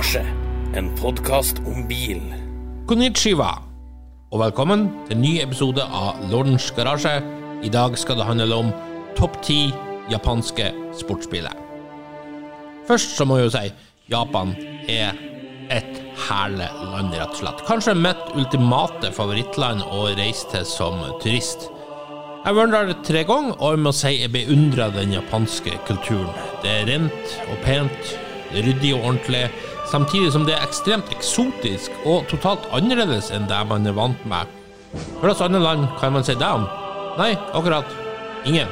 Garasje, en podkast om bil. Konnichiwa, og velkommen til ny episode av Lordens garasje. I dag skal det handle om topp ti japanske sportsbiler. Først så må jeg jo si Japan er et herlig land, rett og slett. Kanskje mitt ultimate favorittland å reise til som turist. Jeg har vært der tre ganger, og jeg må si jeg beundrer den japanske kulturen. Det er rent og pent, ryddig og ordentlig, samtidig som det er ekstremt eksotisk og totalt annerledes enn det man er vant med. Hvilket andre land kan man si det om? Nei, akkurat ingen.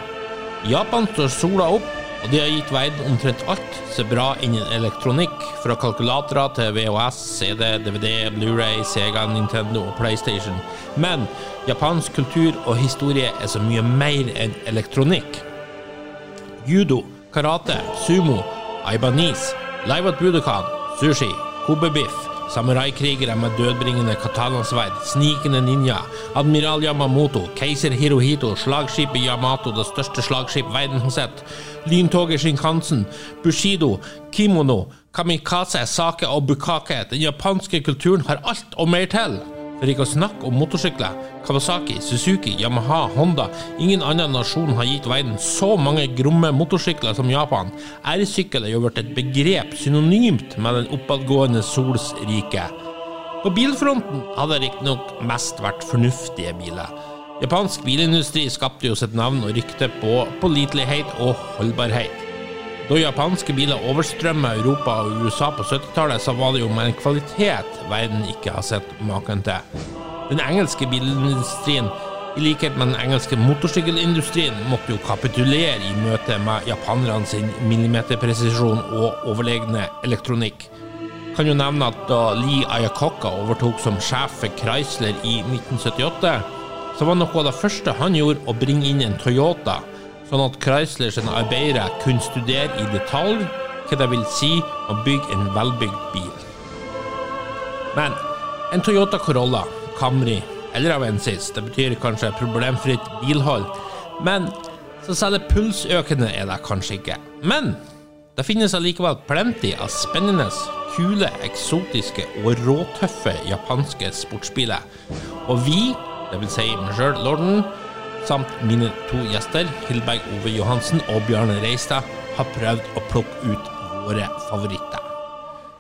I Japan står sola opp, og de har gitt verden omtrent alt som bra innen elektronikk, fra kalkulatorer til VHS, CD, DVD, Blu-ray, Sega, Nintendo og PlayStation. Men japansk kultur og historie er så mye mer enn elektronikk. Judo, karate, sumo, aibanis, live at Budokan, sushi, kobebiff, samuraikrigere med dødbringende katanasverd, snikende ninja, admiral Yamamoto, keiser Hirohito, slagskipet Yamato, det største slagskip verden har sett, lyntoget Shinkansen, bushido, kimono, kamikaze, sake og bukake. Den japanske kulturen har alt og mer til. For ikke å snakke om motorsykler. Kawasaki, Suzuki, Yamaha, Honda. Ingen annen nasjon har gitt verden så mange gromme motorsykler som Japan. R-sykkel er jo blitt et begrep synonymt med den oppadgående sols rike. På bilfronten hadde det riktignok mest vært fornuftige biler. Japansk bilindustri skapte jo sitt navn og rykte på pålitelighet og holdbarhet. Da japanske biler overstrømma Europa og USA på 70-tallet, så var det jo med en kvalitet verden ikke har sett maken til. Den engelske bilindustrien, i likhet med den engelske motorsykkelindustrien, måtte jo kapitulere i møte med japanerne sin millimeterpresisjon og overlegne elektronikk. Kan jo nevne at da Lee Ayakoka overtok som sjef for Chrysler i 1978, så var noe av det første han gjorde å bringe inn en Toyota sånn at Chrysler sine arbeidere kunne studere i detalj hva det vil si å bygge en velbygd bil. Men en Toyota Corolla, Camry eller Avensis, det betyr kanskje problemfritt bilhold, men så særlig pulsøkende er det kanskje ikke. Men det finnes allikevel plenty av spennende, kule, eksotiske og råtøffe japanske sportsbiler. Og vi, det vil si meg sjøl, lorden, samt mine to gjester, Hilberg Ove Johansen og Bjarne Reistad, har prøvd å plukke ut våre favoritter.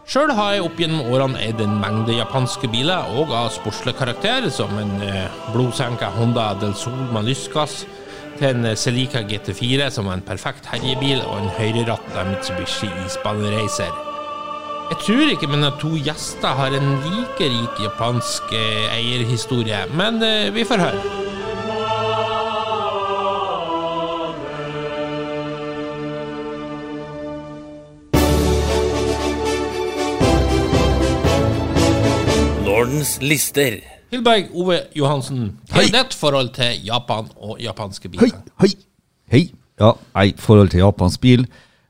Sjøl har jeg opp gjennom årene eid en mengde japanske biler, og av sportslig karakter, som en eh, blodsenka Honda del Sol med til en Celica GT4 som var en perfekt herjebil, og en høyreratta Mitsubishi Isbanereiser. Jeg tror ikke mine to gjester har en like rik japansk eh, eierhistorie, men eh, vi får høre. Lordens lister. Hilberg Ove Johansen, hva er ditt forhold til Japan og japanske biler? hei, hei. hei. Ja, nei, forhold til japansk bil.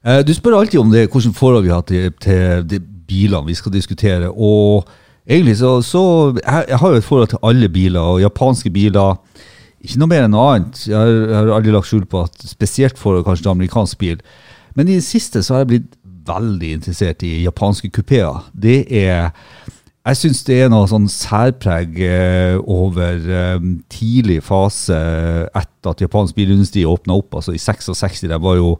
Eh, du spør alltid om det, hvordan forhold vi har til, til de bilene vi skal diskutere. Og egentlig så, så jeg, jeg har jo et forhold til alle biler, og japanske biler ikke noe mer enn noe annet. Jeg har, jeg har aldri lagt skjul på at spesielt forhold kanskje til amerikansk bil. Men i det siste så har jeg blitt veldig interessert i japanske kupeer. Det er jeg syns det er noe sånn særpreg eh, over eh, tidlig fase etter at japansk bilindustri åpna opp. altså I 66 de var, jo,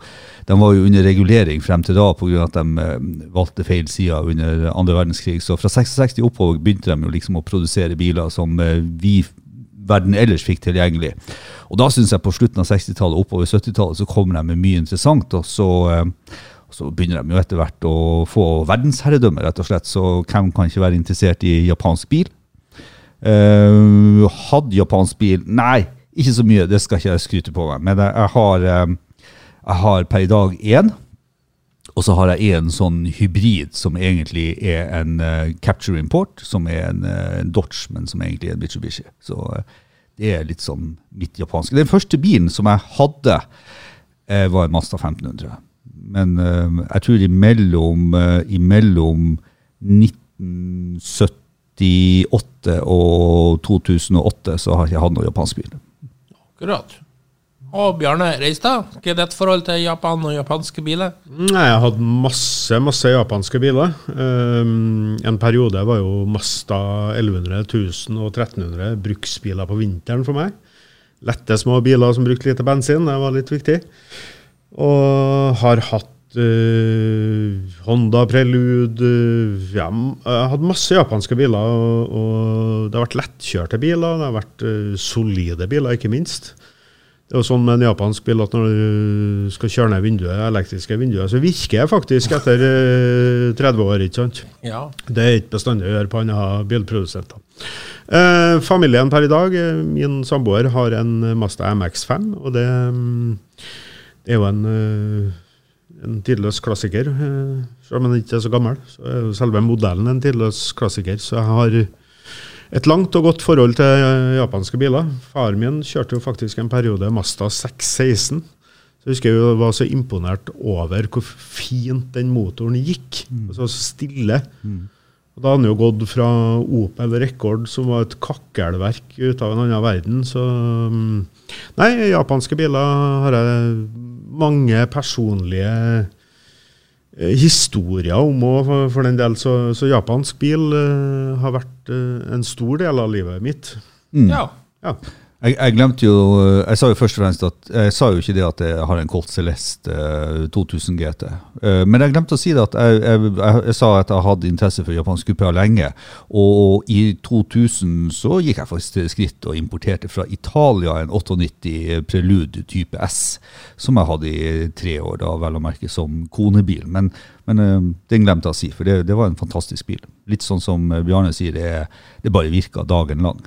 de var jo under regulering frem til da pga. at de eh, valgte feil side under andre verdenskrig. Så fra 66 oppover begynte de jo liksom å produsere biler som vi verden ellers fikk tilgjengelig. Og da syns jeg på slutten av 60-tallet oppover 70-tallet så kom de med mye interessant. og så... Så begynner de jo etter hvert å få verdensherredømme, rett og slett. Så hvem kan ikke være interessert i japansk bil? Uh, hadde japansk bil Nei, ikke så mye, det skal ikke jeg skryte på meg. Men jeg, har, eh, jeg har per i dag én. Og så har jeg en sånn hybrid som egentlig er en uh, Capture Import, som er en, uh, Dodge, men som egentlig er en Mitsubishi. Så uh, det er litt sånn mitt japanske. Den første bilen som jeg hadde, var en Mazda 1500 men uh, jeg tror imellom, uh, imellom 1978 og 2008 så har jeg ikke hatt noen japansk bil. Akkurat. Og Bjarne Reistad, hva er ditt forhold til Japan og japanske biler? Nei, Jeg hadde masse masse japanske biler. Um, en periode var jo Masta 1100, 1000 og 1300 bruksbiler på vinteren for meg. Lette, små biler som brukte lite bensin, det var litt viktig. Og har hatt uh, Honda Prelude uh, ja, Jeg har hatt masse japanske biler. Og, og det har vært lettkjørte biler, det har vært uh, solide biler, ikke minst. Det er jo sånn med en japansk bil at når du skal kjøre ned vinduet, elektriske vinduet, så virker det faktisk etter eh, 30 år, ikke sant? Ja. Det er ikke bestandig å gjøre på andre bilprodusenter. Eh, familien per i dag, eh, min samboer har en Mazda MX5, og det, mm, det er jo en, eh, en tidløs klassiker. Eh, selv om den ikke er så gammel, så er jo selve modellen en tidløs klassiker. Så jeg har et langt og godt forhold til eh, japanske biler. Faren min kjørte jo faktisk en periode Mazda 616. Så jeg husker jeg var så imponert over hvor fint den motoren gikk. Mm. så stille. Og da hadde han jo gått fra Opel Rekord, som var et kakkelverk ut av en annen verden. Så mm, Nei, japanske biler har jeg mange personlige eh, historier om òg, for, for den del. Så, så japansk bil uh, har vært uh, en stor del av livet mitt. ja. Ja. Jeg, jeg glemte jo Jeg sa jo først og fremst at Jeg sa jo ikke det at jeg har en Colt Celeste eh, 2000 GT. Eh, men jeg glemte å si det at jeg, jeg, jeg, jeg sa at jeg hadde interesse for japansk kupé lenge. Og i 2000 så gikk jeg faktisk til skritt og importerte fra Italia en 98 Prelude type S, som jeg hadde i tre år, da vel å merke som konebil. Men, men eh, den glemte jeg å si, for det, det var en fantastisk bil. Litt sånn som Bjarne sier, det, det bare virka dagen lang.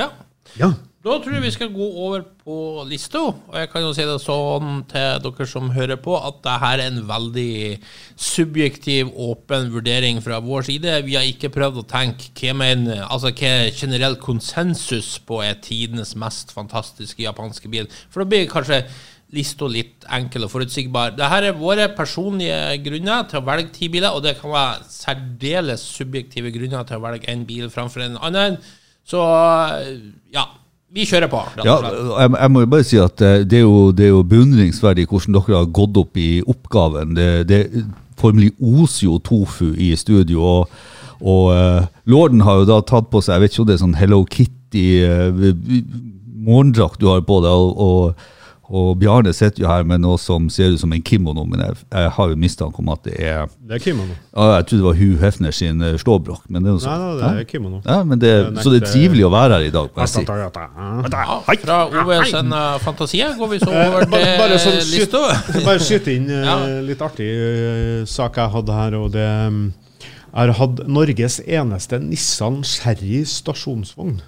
ja. ja. Da tror jeg vi skal gå over på lista. Og jeg kan jo si det sånn til dere som hører på, at det her er en veldig subjektiv, åpen vurdering fra vår side. Vi har ikke prøvd å tenke hva, men, altså, hva er generell konsensus på er tidenes mest fantastiske japanske bil. For da blir kanskje lista litt enkel og forutsigbar. Dette er våre personlige grunner til å velge ti biler, og det kan være særdeles subjektive grunner til å velge en bil framfor en annen. Så ja, vi kjører på. Ja, jeg, jeg må bare si at eh, det er jo, det er jo beundringsverdig hvordan dere har gått opp i oppgaven. Det, det formelig oser jo tofu i studio. Og, og uh, lorden har jo da tatt på seg Jeg vet ikke om det er sånn Hello Kitty morgendrakt du har på deg. og, og og Bjarne sitter jo her med noe som ser ut som en kimono, men jeg, jeg har jo mistanke om at det er Det er kimono. ja, Jeg trodde det var Hugh Hefner sin eh, slåbrok. Men det er jo Nei, nei, det er kimono. Ja, men det, så det er trivelig å være her i dag. må jeg si. Fra OVs en uh, fantasier går vi så over til bare, sånn, lista. bare skyte inn eh, Ja. litt artig eh, sak jeg hadde her. og det mm, Jeg har hatt Norges eneste Nissan Sherry stasjonsvogn.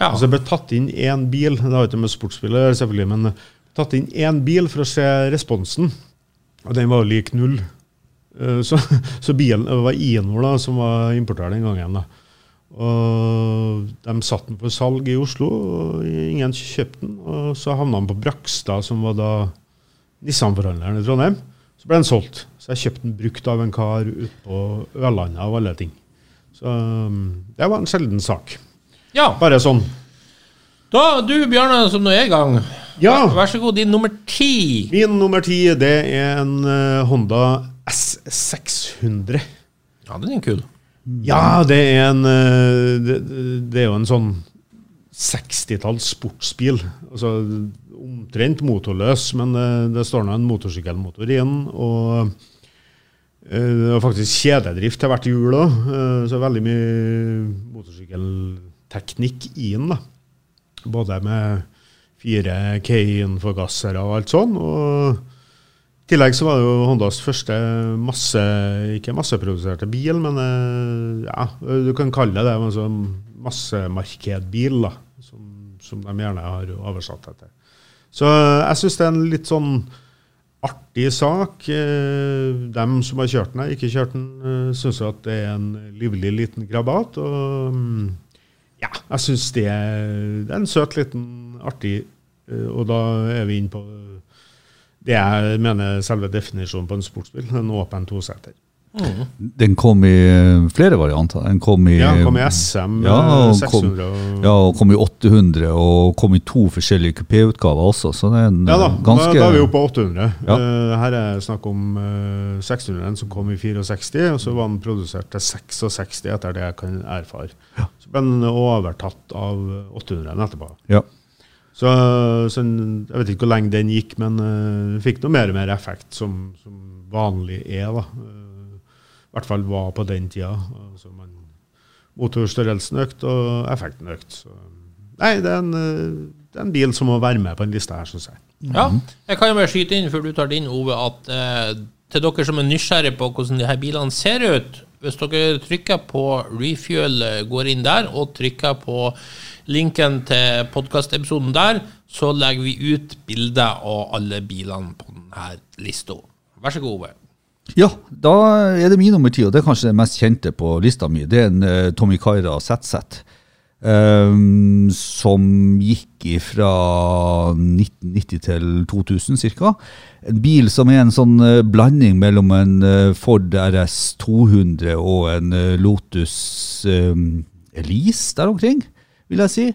Ja. Altså Det ble tatt inn én bil, det har ikke med sportsbiler selvfølgelig, men tatt inn én bil for å se responsen, og den var lik null. Eh, Så, så bilen det var Inor da, som var importør den gangen. da. Og De satte den på salg i Oslo, og ingen kjøpte den. Og så havna den på Brakstad, som var da Nissan-forhandleren i Trondheim. Så ble den solgt. Så jeg kjøpte den brukt av en kar ute på Ørlandet, av alle ting. Så um, det var en sjelden sak. ja. Bare sånn. Da, du Bjarne, som nå er i gang. Ja. Vær, så god, din nummer ti. Min nummer ti det er en eh, Honda S600. Ja, den er kul. Ja, det er en eh, det, det er jo en sånn 60-talls sportsbil. Altså omtrent motorløs, men det, det står nå en motorsykkelmotor i den. Og eh, det var faktisk kjededrift til hvert hjul òg, så veldig mye motorsykkelteknikk i den. da. Både med fire K-forgassere og alt sånn. og i tillegg så var det jo Hondas første masse, ikke masseproduserte bil, men eh, ja, du kan kalle det det. sånn massemarkedbil, da, som, som de gjerne har oversatt det til. Så eh, jeg syns det er en litt sånn artig sak. Eh, Dem som har kjørt den, ikke kjørt den, syns at det er en livlig liten krabat. Og mm, ja, jeg syns det, det er en søt, liten, artig eh, Og da er vi inne på det jeg mener er selve definisjonen på en sportsbil. En åpen toseter. Den kom i eh, flere varianter. Den kom i, Ja, kom i SM Ja, eh, og 600 kom, ja, og kom i 800, og kom i to forskjellige kupéutgaver også. Så det er en Ja da, eh, ganske da, da er vi oppe på 800. Ja. Her er snakk om eh, 600 som kom i 64, og så var den produsert til 66 etter det jeg kan erfare. Så ble den overtatt av 800 etterpå. ja. Så, så jeg vet ikke hvor lenge den gikk, men uh, fikk noe mer og mer effekt, som, som vanlig er. da. I hvert fall var på den tida. Altså man, motorstørrelsen økte, og effekten økte. Så, nei, det er, en, det er en bil som må være med på en liste her, syns jeg. Ja, jeg kan jo bare skyte inn før du tar din, Ove, at eh, til dere som er nysgjerrige på hvordan de her bilene ser ut, hvis dere trykker på refuel, eh, går inn der og trykker på linken til podkastepisoden der, så legger vi ut bilder av alle bilene på denne lista. Vær så god, Ove. Ja, da er det min nummer ti, og det er kanskje det mest kjente på lista mi. Det er en uh, Tommy Kaira ZZ. Um, som gikk fra 1990 til 2000 ca. En bil som er en sånn uh, blanding mellom en uh, Ford RS 200 og en Lotus um, Elise der omkring, vil jeg si.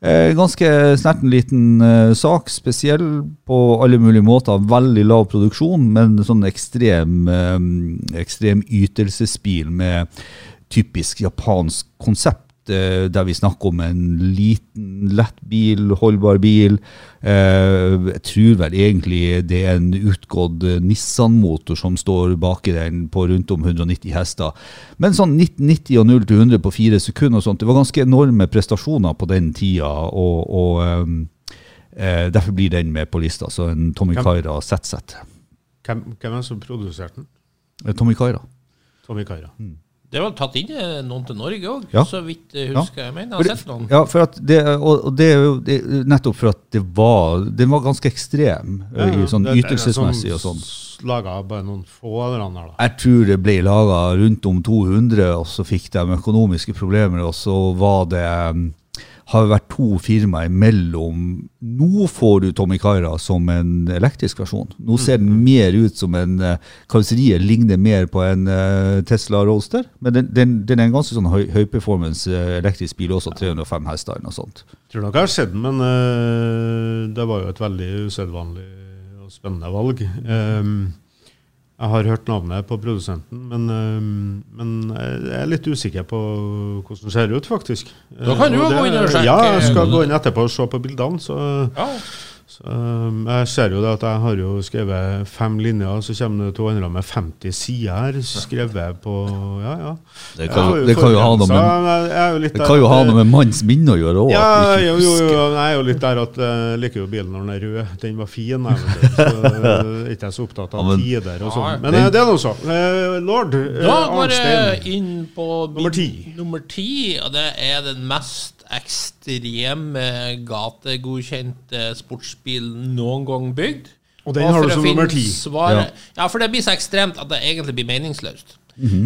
Eh, ganske snerten liten eh, sak, spesiell på alle mulige måter. Veldig lav produksjon, men sånn ekstrem, eh, ekstrem ytelsesbil med typisk japansk konsept. Eh, Der vi snakker om en liten, lett bil, holdbar bil. Eh, jeg tror vel egentlig det er en utgått eh, Nissan-motor som står baki den på rundt om 190 hester. Men sånn 1990 og 0 til 100 på fire sekunder og sånt, det var ganske enorme prestasjoner på den tida. og, og eh, Derfor blir den med på lista. Så en Tommy Kaira ZZ. Hvem, hvem er det som produserte den? Tommy Kaira. Tommy Kaira. Det var tatt inn eh, noen til Norge òg, Ja. så vidt husker husker. Jeg mener jeg har sett noen. Ja, for at det, og, og det er jo det, nettopp for at det var Den var ganske ekstrem ja, i sånn Det- det er ytelsesmessig og sånn. s- Laga bare noen få eller hverandre? da. Jeg tror det ble laga rundt om 200, og så fikk de økonomiske problemer, og så var det um, har vært to firmaer imellom. Nå får du Tommy Kaira som en elektrisk versjon. Nå ser den mer ut som en uh, Karosseriet ligner mer på en eh, Tesla Roadster, men den, den, den er en ganske sånn høy, høy performance eh, elektrisk bil også, 305 hester eller noe sånt. Tror nok jeg har sett den, men eh, det var jo et veldig usedvanlig og spennende valg. Ehm, jeg har hørt navnet på produsenten, men, ehm, men jeg er litt usikker på hvordan det ser ut, faktisk. Da kan du Eh, jo gå inn og sjekke. Ja, jeg skal gå inn etterpå og se på bildene. så... Ja. Så, um, jeg ser jo det at jeg har jo skrevet fem linjer, så kommer det to andre med 50 sider her. skrevet på Ja, ja. Det kan, jo- det kan jo ha noe med, det kan jo ha noe med manns minne å gjøre òg. ja, jo, jo, jo, jeg er jo litt der at jeg liker jo bilen når den er rød. Den var fin, jeg. Så jeg er ikke så opptatt av Ja, men- tider og sånn. Men eh, det er nå så. Eh, Lord eh, Da går jeg Arnstein. inn på Nummer ti. Nummer ti, og det er den mest ekstreme gategodkjent sportsbil noen gang bygd. Og den har du som nummer ti. svaret- Ja. for det blir så ekstremt at det egentlig blir meningsløst.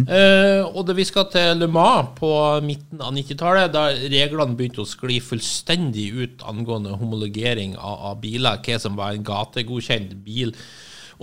Eh, og det vi skal til Le Mans på midten av 90-tallet, da reglene begynte å skli fullstendig ut angående homologering av, av biler, hva som var en gategodkjent bil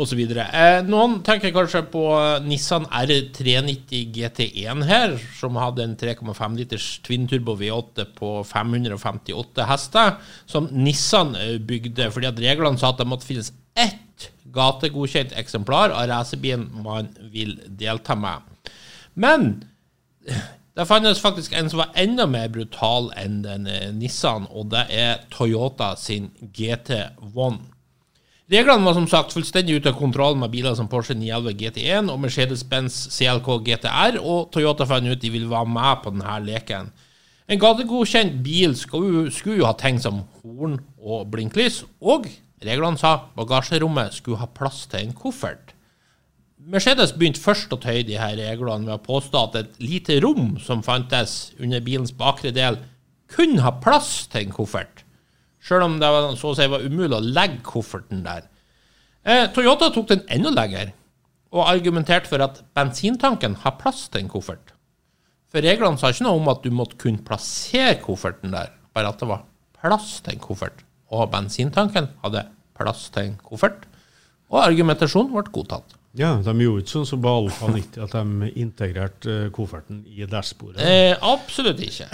osv. Eh, noen tenker kanskje på Nissan R390 GT1 her, som hadde en 3,5 liters twin turbo V8 på 558 hester, som Nissan eh, bygde fordi at reglene sa at det måtte finnes ett gategodkjent eksemplar av racerbilen man vil delta med. Men det fantes faktisk en som var enda mer brutal enn den eh, Nissan, og det er Toyota sin GT1. Reglene var som sagt fullstendig ute av kontroll med biler som Porsche 911 GT1 og Mercedes-Benz CLK GTR, og Toyota fant ut de ville være med på denne leken. En gategodkjent bil skulle, skulle jo ha ting som horn og blinklys, og reglene sa bagasjerommet skulle ha plass til en koffert. Mercedes begynte først å tøye de her reglene ved å påstå at et lite rom som fantes under bilens bakre del, kunne ha plass til en koffert, sjøl om det var, så å si var umulig å legge kofferten der. Eh, Toyota tok den enda lenger, og argumenterte for at bensintanken har plass til en koffert. For reglene sa ikke noe om at du måtte kunne plassere kofferten der, bare at det var plass til en koffert. Og bensintanken hadde plass til en koffert, og argumentasjonen ble godtatt. Ja, De gjorde ikke sånn som på Alfa 90, at de integrerte eh, kofferten i dashbordet. Eh, absolutt ikke.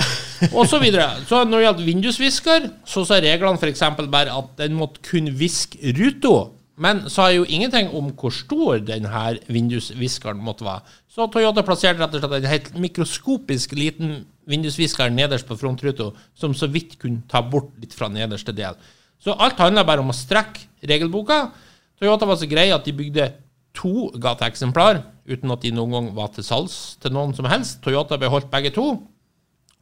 Og så videre. Så når det gjaldt vindusvisker, så sa reglene f.eks. bare at den måtte kun viske ruta. Men sa jo ingenting om hvor stor denne vindusviskeren måtte være. Så Toyota plasserte rett og slett en helt mikroskopisk liten vindusvisker nederst på frontruta, som så vidt kunne ta bort litt fra nederste del. Så alt handla bare om å strekke regelboka. Toyota var så grei at de bygde to gateeksemplar, uten at de noen gang var til salgs til noen som helst. Toyota beholdt begge to,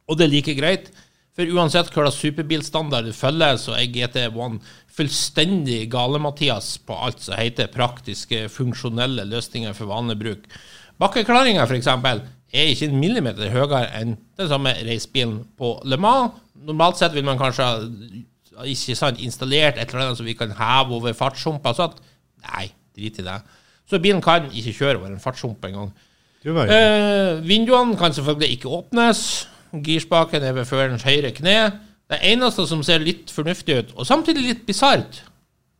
og det er like greit. For uansett hva slags superbilstandard du følger, så er GT1 fullstendig gale-Mathias på alt som heter praktiske, funksjonelle løsninger for vanlig bruk. Bakkeklaringa, f.eks., er ikke en millimeter høyere enn den samme racebilen på Le Mans. Normalt sett vil man kanskje ha installert et eller annet som vi kan heve over fartshumper. Sånn. Nei, drit i det. Så bilen kan ikke kjøre over en fartshump engang. Eh, vinduene kan selvfølgelig ikke åpnes. Girspaken er ved førerens høyre kne. Det eneste som ser litt fornuftig ut, og samtidig litt bisart,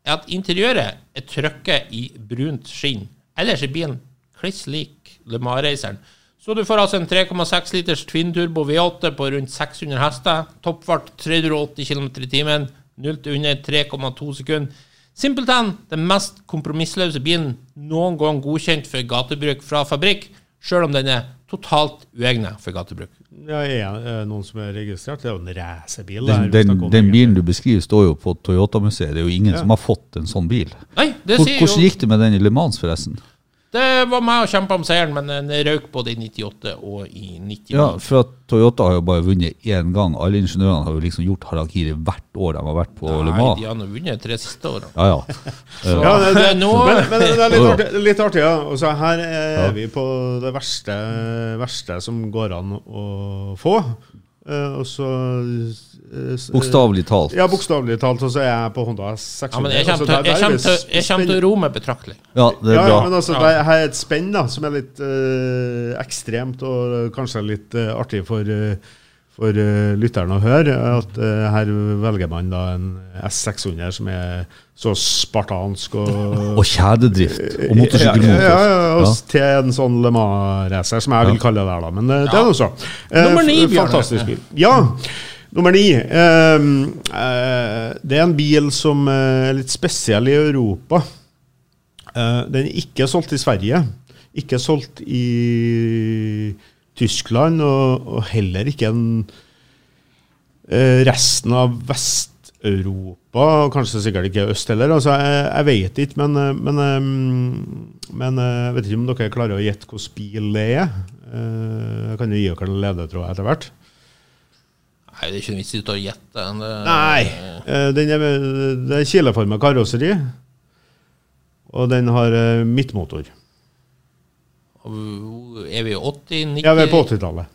er at interiøret er trykket i brunt skinn. Ellers er bilen kliss lik Le Mans-raceren. Så du får altså en 3,6 liters twin turbo V8 på rundt 600 hester. Toppfart 380 km i timen. 0 til under 3,2 sekunder. Simpelthen den mest kompromissløse bilen noen gang godkjent for gatebruk fra fabrikk, sjøl om den er totalt uegnet for gatebruk. Ja, er det noen som er registrert? Det er jo en racerbil. Den, den, den, bilen du beskriver, står jo på Toyota-museet. Det er jo ingen ja. som har fått en sånn bil. Nei, det Hvordan, sier jo... gikk det med den i Le Mans, forresten? Det var meg og kjempa om seieren, men den røk både i 98 og i 99. Ja, for at Toyota har jo bare vunnet én gang. Alle ingeniørene har jo liksom gjort harakiri hvert år de har vært på Le Mans. Nei, de har nå vunnet tre siste årene. Ja, ja. Så, ja det, det, nå... men, men, det er litt artig, litt artig ja. Også her er ja. vi på det verste, verste som går an å få. Uh, og så uh, Bokstavelig talt. Ja, bokstavelig talt. Og så er jeg på Honda 600. Ja, men jeg kommer til, jeg til, å roe meg betraktelig. Ja, det er ja, bra. men altså, det er et spenn da, som er litt uh, ekstremt, og kanskje litt artig for for uh, lytterne å høre at uh, her velger man da en S600 som er så spartansk og Og kjededrift og motorsykkelmotor. Ja, ja, ja, ja, til en sånn Le Mans-racer, som jeg vil kalle det der, da. Men uh, det er nå så. Nummer ni, Fantastisk bil. Ja. Nummer ni. Ehm, det er en bil som er litt spesiell i Europa. den er ikke solgt i Sverige. Ikke solgt i Tyskland, og, og heller ikke en, eh, resten av Vest-Europa. Kanskje sikkert ikke øst heller. Altså, jeg, jeg vet ikke, men, eh, men, eh, men, jeg vet ikke om dere klarer å gjette hvilken bil det er. Jeg kan jo gi dere en ledetråd etter hvert. Nei, det er ikke noe vits i å gjette. Det... Nei. Den er, det er kileforma karosseri, og den har midtmotor. Er vi 80? 90? Ja, vi er på 80-tallet.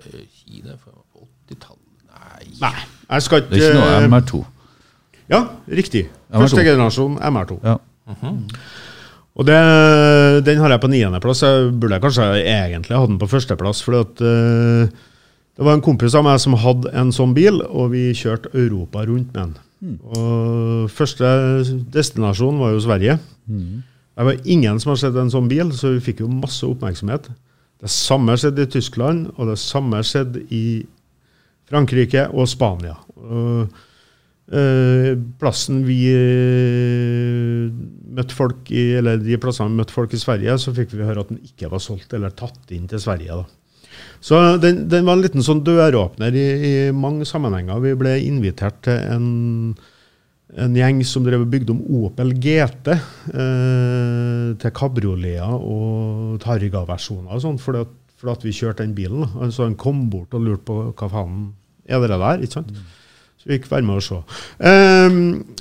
Eh, Kina på 80-tallet Nei. Nei. Jeg skal ikke Det er ikke noe MR2. Ja, riktig. MR2. Første generasjon MR2. Ja. Mm -hmm. Og det, den har jeg på niendeplass. Jeg burde kanskje egentlig hatt den på førsteplass. For at, uh, det var en kompis av meg som hadde en sånn bil, og vi kjørte Europa rundt med den. Mm. Og Første destinasjon var jo Sverige. Mm. Det var ingen som har sett en sånn bil, så vi fikk jo masse oppmerksomhet. Det samme skjedde i Tyskland, og det samme skjedde i Frankrike og Spania. Eh, plassen vi eh, møtte folk i, eller De plassene vi møtte folk i Sverige, så fikk vi høre at den ikke var solgt eller tatt inn til Sverige. da. Så den, den var en liten sånn døråpner i, i mange sammenhenger. Vi ble invitert til en en gjeng som drev og bygde om Opel GT eh, til kabrioleter og Targa-versjoner og sånn, fordi, fordi, at vi kjørte den bilen. Altså Han kom bort og lurte på hva faen er det der. ikke sant? Så vi gikk være med og se. Eh,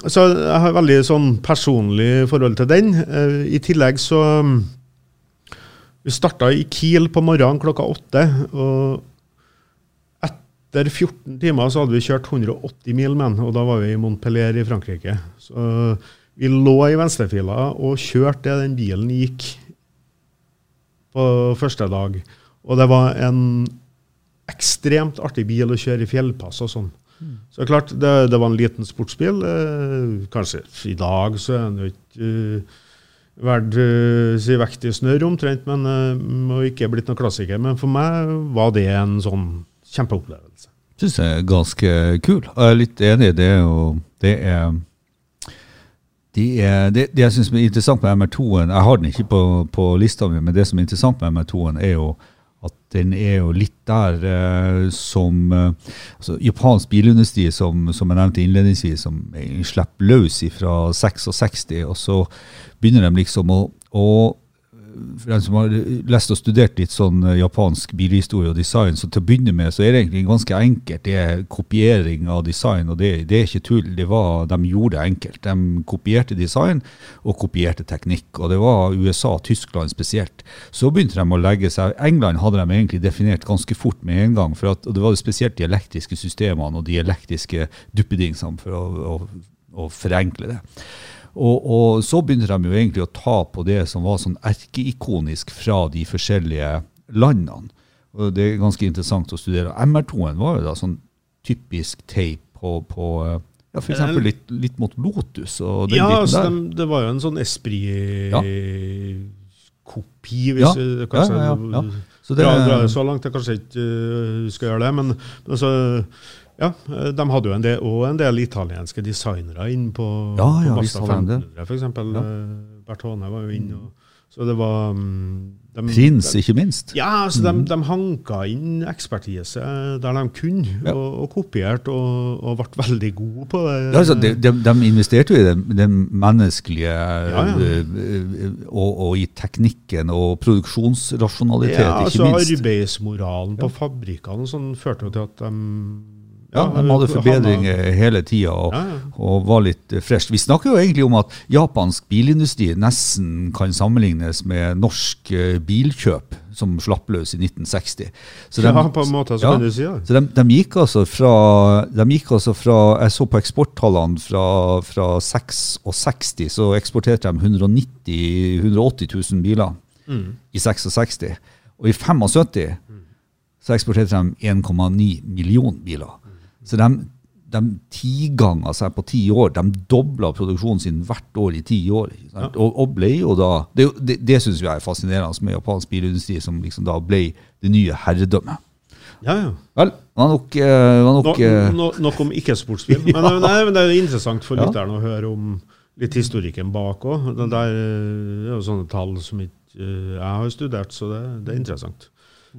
så jeg har veldig sånn personlig forhold til den. Eh, I tillegg så Vi starta i Kiel på morgenen klokka åtte. og etter 14 timer så hadde vi kjørt 180 mil med den, og da var vi i Montpellier i Frankrike. Så vi lå i venstrefila og kjørte det den bilen gikk på første dag. Og det var en ekstremt artig bil å kjøre i fjellpass og sånn. Mm. Så klart, det, det, var en liten sportsbil. Eh, kanskje i dag så er den jo ikke uh, vært uh, si vekt i snørr omtrent, men uh, ikke blitt noen klassiker. Men for meg var det en sånn kjempeopplevelse. Syns jeg er ganske kul. Og jeg er litt enig. i Det jo Det er de er, det, jeg syns er interessant med MR2-en Jeg har den ikke på, på lista mi, men det som er interessant med MR2-en, er jo at den er jo litt der eh, som eh, altså, Japansk bilindustri, som, som jeg nevnte innledningsvis, som slipper løs fra 66, og så begynner de liksom å, å for den som har lest og studert litt sånn eh, japansk bilhistorie og design, så til å begynne med så er det egentlig ganske enkelt. Det er kopiering av design, og det, det er ikke tull. Det var, de gjorde det enkelt. De kopierte design og kopierte teknikk. Og det var USA og Tyskland spesielt. Så begynte de å legge seg England hadde de egentlig definert ganske fort med en gang. for at, og Det var spesielt de elektriske systemene og de elektriske duppedingsene for å, å, å forenkle det. Og, og, så begynte de jo egentlig å ta på det som var sånn erkeikonisk fra de forskjellige landene. Og Det er ganske interessant å studere. MR2-en var jo da sånn typisk tape på, på ja, f.eks. Litt, litt mot Lotus. og den Ja, altså, der. de, det var jo en sånn Esprit-kopi, hvis Ja, jeg ja, ja, ja, ja. Så det, dra, dra så langt. Jeg kanskje ikke uh, skal gjøre det, men, men altså ja, øh, De hadde jo en del, og en del italienske designere inn på, Ja, ja, på Mazda hadde de det. 500, for eksempel. Ja. Øh, Bertone var jo inne. Så det var mm, de, Prins, ikke minst. Ja, altså de, de hanka inn ekspertise der de kunne, Ja. og, og kopierte, og, og ble veldig gode på det. Ja, altså, de, de, de investerte jo i den, den menneskelige ja. eh, eh, og, og i teknikken og produksjonsrasjonalitet, ja, altså ikke minst. Arbeidsmoralen på fabrikkene sånn førte jo til at de Ja, de hadde forbedringer hele tida og, og var litt eh, fresh. Vi snakker jo egentlig om at japansk bilindustri nesten kan sammenlignes med norsk eh, bilkjøp, som slapp løs i 1960. Så Ja, på en måte, så kan du si det. Så de, de, gikk altså fra, de gikk altså fra Jeg så på eksporttallene fra, fra 66, så eksporterte de 190 180 000 biler Mm. i 66. Og i 75 så eksporterte de 1,9 million biler. Så de, de tiganger seg på ti år. De dobla produksjonen sin hvert år i ti år. sant? Og, og ble jo da Det, det, det syns jeg er fascinerende med japansk bilindustri, som liksom da ble det nye herredømmet. Ja, ja. Vel, det var nok, eh, var nok no, no, nok om ikke-sportsbil. Men, Ja. nei, men det er jo interessant for Ja. lytteren å høre om litt historikken bak òg. Det eh, er jo sånne tall som ikke eh, jeg har studert, så det, det er interessant.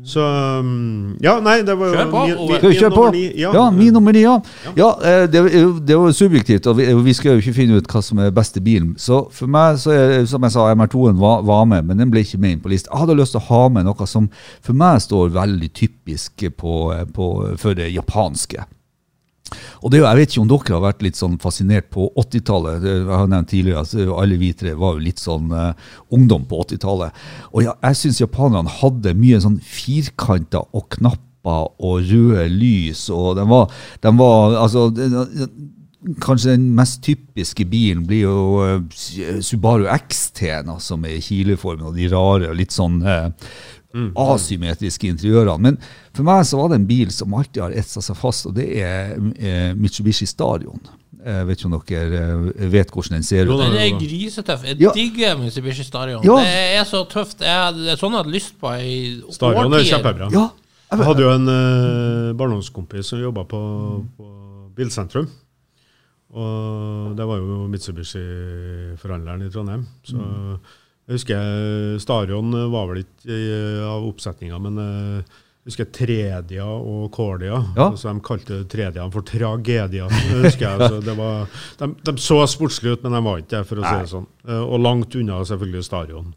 Så um, Ja, nei, det var jo Kjør på, min- nummer ni. Ja, min nummer ni, ja. ja eh, det, det var subjektivt, og vi, vi skal jo ikke finne ut hva som er beste bilen. Så for meg, så er, som jeg sa, MR2-en var, var med, men den ble ikke med inn på lista. Jeg hadde lyst til å ha med noe som for meg står veldig typisk på, på, for det japanske. Og det, Jeg vet ikke om dere har vært litt sånn fascinert på 80-tallet. Det- Jeg har nevnt tidligere, Alle vi tre var jo litt sånn uh, ungdom på 80-tallet. Og ja, jeg syns japanerne hadde mye sånn firkanter og knapper og røde lys. og de var, de var altså, det- Kanskje den mest typiske bilen blir jo eh, Subaru XT, som er kileformen, og de rare og litt sånn eh, asymmetriske interiørene. Men for meg så var det en bil som alltid har etsa seg fast, og det er eh, Mitsubishi Stadion. Jeg vet ikke om dere eh, vet hvordan den ser ut. Den er grisetøff. Jeg Ja. digger Mitsubishi Stadion. Ja. Det er så tøft. Jeg, det er sånn jeg hadde lyst på i Stadion er kjempebra. Ja, jeg hadde jo en eh, barndomskompis som jobba på, på Bilsentrum. Og det var jo Mitsubishi-forhandleren i Trondheim. Så jeg husker Starion var vel ikke eh, av oppsetninga, men eh, jeg husker Tredia og Cordia. Ja. Altså de kalte Tredia for Tragedia. husker jeg. Så det var, de, de så sportslige ut, men de var ikke det, for å si det sånn. Eh, Og langt unna selvfølgelig Stadion.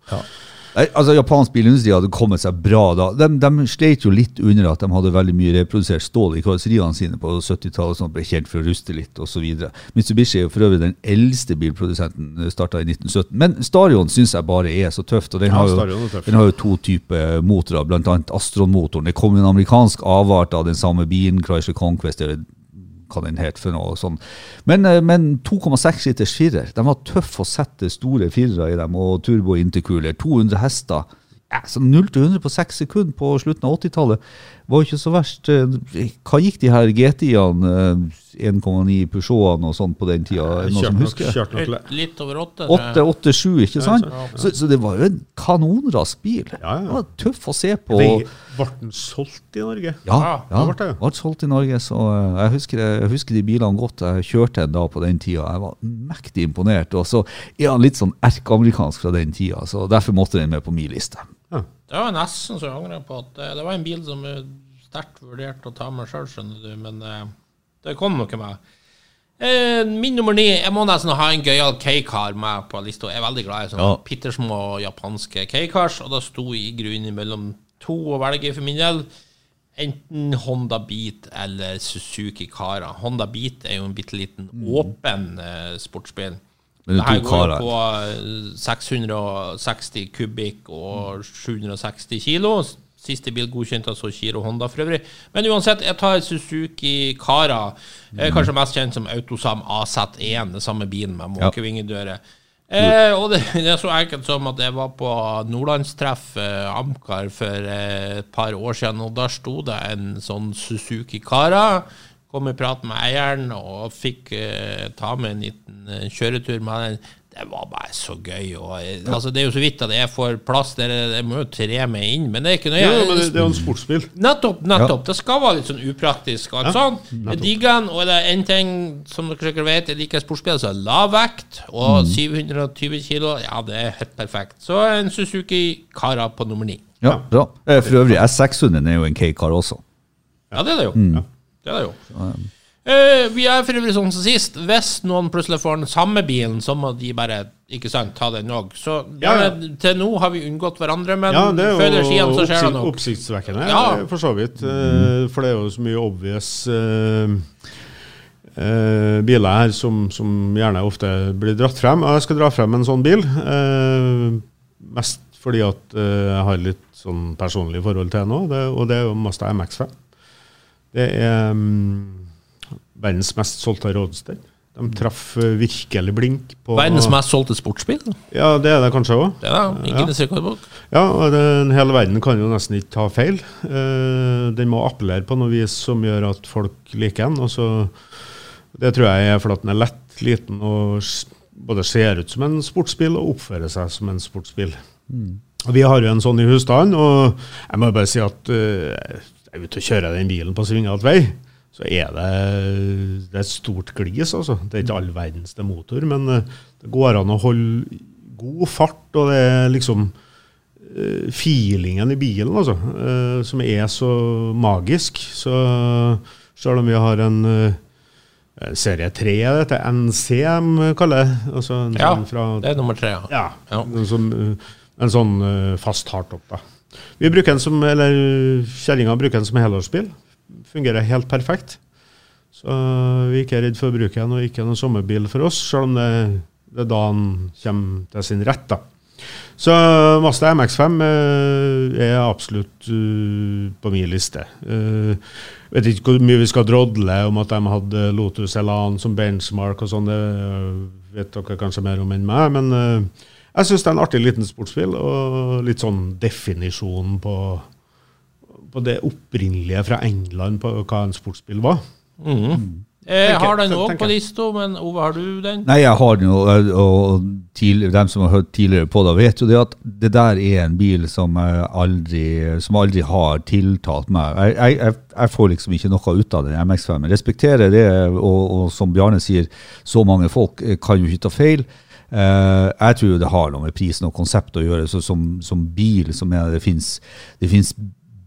Nei, altså Japansk bilindustri hadde kommet seg bra da. De, de sleit jo litt under at de hadde veldig mye reprodusert stål i karosseriene sine på 70-tallet, som ble kjent for å ruste litt osv. Mitsubishi er jo for øvrig den eldste bilprodusenten, starta i 1917. Men Starion syns jeg bare er så tøft. og Den Ja, har jo, den har jo to typer motorer, bl.a. Astron-motoren. Det kom en amerikansk avart av den samme bilen, Chrysler Conquest, eller hva den het for noe sånn. Men, eh, men 2,6 liters firer, de var tøffe å sette store firere i dem, og turbo intercooler. 200 hester. ja, så 0 til 100 på 6 sekunder på slutten av 80-tallet var jo ikke så verst. eh, Hva gikk de her GTI-ene, eh, 1,9 Peugeotene og sånn på den tida? Noen Kjørt nok, kjørt nok Litt, litt over åtte. tror jeg. 887, ikke sant? Ja, Så, så det var jo en kanonrask bil. Ja, ja. Det var tøff å se på. Ble den solgt i Norge? Ja, Ja, ble det. ble solgt i Norge. Så eh, jeg husker, jeg husker de bilene godt. Jeg kjørte en da på den tida. Jeg var mektig imponert. Og så er han litt sånn erkeamerikansk fra den tida, så derfor måtte den med på min liste. Ja. Det var nesten så jeg angrer på at eh, det var en bil som sterkt vurderte å ta med sjøl, skjønner du, men eh, det kom noe med. Eh, min nummer ni Jeg må nesten ha en gøyal K-car med på lista. Jeg er veldig glad i sånne Ja. pittersmå japanske K-cars, og da sto i grunnen mellom to å velge for min del. Enten Honda Beat eller Suzuki Cara. Honda Beat er jo en bitte liten åpen mm. sportsbil. Men det her er går på eh, 660 kubikk og 760 kilo. Siste bil godkjent av Sochiro Honda for øvrig. Men uansett, jeg tar Suzuki Cara. Eh, Kanskje mest kjent som Autosam AZ1, det samme bilen med måkevingedører. Eh, og det, det er så enkelt som at jeg var på nordlandstreff eh, Amcar for eh, et par år siden, og da sto det en sånn Suzuki Cara. Kom i prat med eieren og fikk eh, ta med en liten eh, kjøretur med den. Det var bare så gøy. Og, altså, det er jo så vidt at jeg får plass der. Jeg må jo tre meg inn, men det er ikke noe Ja, men det, det er jo en sportsbil. Nettopp, nettopp. Det skal være litt sånn upraktisk. og alt sånn. Jeg digger den, og det er en ting som dere sikkert vet, jeg liker sportsbil, så lav vekt og 720 kilo. Ja, det er helt perfekt. Så en Suzuki Cara på nummer ni. Ja, bra. Eh, For øvrig, S600 er jo en K-car også. Ja, det er det jo. Ja, Det er det jo. Eh, vi er for øvrig sånn som sist. Hvis noen plutselig får den samme bilen, så må de bare ikke sant, ta den òg. Så Ja, ja. til nå har vi unngått hverandre, men Ja, det er før eller siden jo så skjer det noe. oppsiktsvekkende, Ja. for så vidt. Uh, For det er jo så mye obvious uh, biler her som, som gjerne ofte blir dratt frem. Jeg skal dra frem en sånn bil. mest fordi at jeg har litt sånn personlig forhold til den nå, og det er jo Mazda MX5. Det er mm, verdens mest solgte roadster. De traff eh, virkelig blink på Verdens mest solgte sportsbil. Ja, det er det kanskje òg. Det er det. Ja. Rekordbok. Ja, og den hele verden kan jo nesten ikke ta feil. Eh, den må appellere på noe vis som gjør at folk liker den. Og så, det tror jeg er fordi den er lett, liten og både ser ut som en sportsbil og oppfører seg som en sportsbil. Mm. Vi har jo en sånn i husstanden, og jeg må bare si at eh, jeg er ute og kjører den bilen på svingete vei. Så er det, det er et stort glis, altså. Det er ikke all verdens motor, men eh, det går an å holde god fart, og det er liksom eh, feelingen i bilen, altså, eh, som er så magisk. Så selv om vi har en serie 3, dette NCM kaller det, altså en Ja, sånn fra det er nummer tre. Ja. ja, Ja. En, sånn uh, fast hardtop. da. Vi bruker den som, eller Kjerringa bruker den som helårsbil. Fungerer helt perfekt. Så uh, vi er ikke redd for å og ikke noen sommerbil for oss, selv om det, det er da den kommer til sin rett. da. Så Mazda MX5 eh, er absolutt uh, på min liste. Uh, vet ikke hvor mye vi skal drodle om at de hadde Lotus Elan som benchmark og sånn. Det vet dere kanskje mer om enn meg. Men uh, jeg syns det er en artig liten sportsbil, og litt sånn definisjon på, på det opprinnelige fra England på hva en sportsbil var. Jeg har den òg på lista, men Ove, har du den? Nei, jeg har den jo, og- og tidligere, dem som har hørt tidligere på det, vet jo det at det der er en bil som aldri, som aldri har tiltalt meg. Jeg, jeg, jeg, får liksom ikke noe ut av den MX5. Jeg respekterer det, og, og som Bjarne sier, så mange folk eh, kan jo ikke ta feil. Uh, jeg tror jo det har noe med prisen og konseptet å gjøre. Så som, som bil så mener jeg det fins det finnes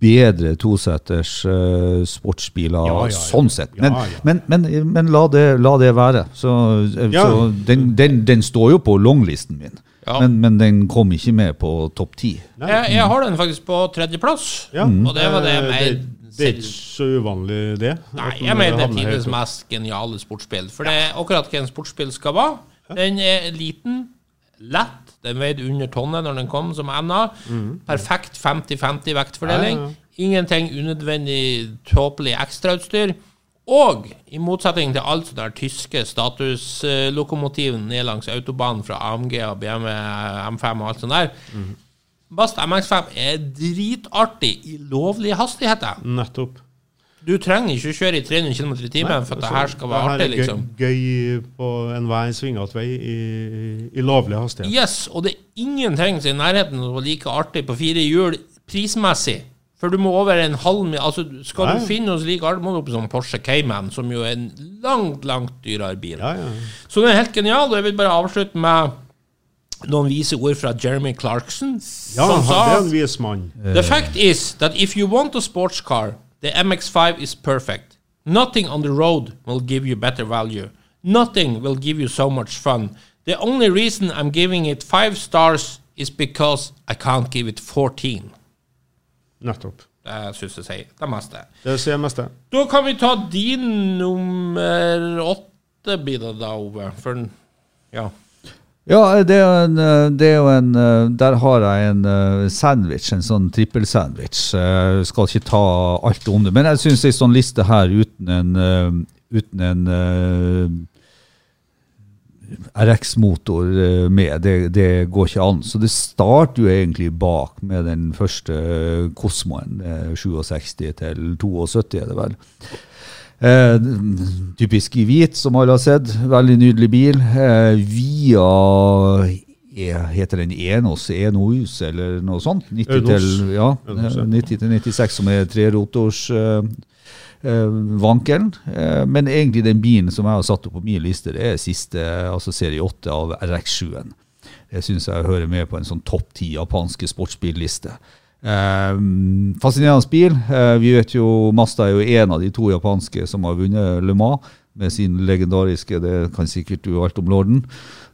bedre toseters uh, sportsbiler Ja, ja, ja. sånn sett. Men, Ja, ja. men, men, men la, det, la det være. Så, eh, Ja. så den, den, den står jo på longlisten min, Ja. men, men den kom ikke med på topp ti. Jeg, jeg har den faktisk på tredjeplass. Ja, Og det var det jeg mente. det, er ikke så uvanlig, det. Nei, jeg mener det er tidenes mest geniale sportsspill. For det er akkurat hva en sportsspill skal være. Den er liten, lett, den veide under tonnet når den kom som NA. Perfekt 50-50 vektfordeling. Ja, ja. Ingenting unødvendig tåpelig ekstrautstyr. Og i motsetning til alt det der tyske statuslokomotivet ned langs autobanen fra AMG og BMW M5 og alt sånt der, Bast MX5 er dritartig i lovlige hastigheter. Nettopp. Du trenger ikke å kjøre i 300 km i timen for at det her skal være artig, liksom. Det her er gøy, gøy på enhver svingete vei i, i lovlig hastighet. Yes, og det er ingenting som er i nærheten av å være like artig på fire hjul prismessig. For du må over en halv mil Altså, skal Nei. du finne finne oss like artig, må du opp i sånn Porsche Cayman, som jo er en langt, langt dyrere bil. Ja, ja. Så den er helt genial, og jeg vil bare avslutte med noen vise ord fra Jeremy Clarkson, ja som sa det er en vis mann. The fact is that if you want a sports car, the MX5 is perfect. Nothing on the road will give you better value. Nothing will give you so much fun. The only reason I'm giving it five stars is because I can't give it 14. Nettopp. Det syns jeg sier det meste. Det sier mest det. Da kan vi ta din nummer åtte, blir det da, Ove. For ja. Ja, det er en, eh, det er jo en eh, Der har jeg en eh, sandwich, en sånn trippelsandwich. Skal ikke ta alt om det, men jeg syns ei sånn liste her uten en, eh, uten en eh, RX-motor eh, med, det, det går ikke an. Så det starter jo egentlig bak med den første Cosmoen, eh, 67 til 72 er det vel. Eh, typisk i hvit, som alle har sett. Veldig nydelig bil. Eh, via eh, Heter den Enos, Enos eller noe sånt? 90 Enos. til, ja, Enos, ja. eh, 90 til 96, som er trerotors eh, eh, vankelen. Eh, men egentlig den bilen som jeg har satt opp på min liste, det er siste, altså serie 8 av RX7-en. Det syns jeg hører med på en sånn topp ti japanske sportsbilliste. Eh, fascinerende bil. Eh, vi vet jo Mazda er jo en av de to japanske som har vunnet Le Mans med sin legendariske Det kan sikkert du alt om lorden.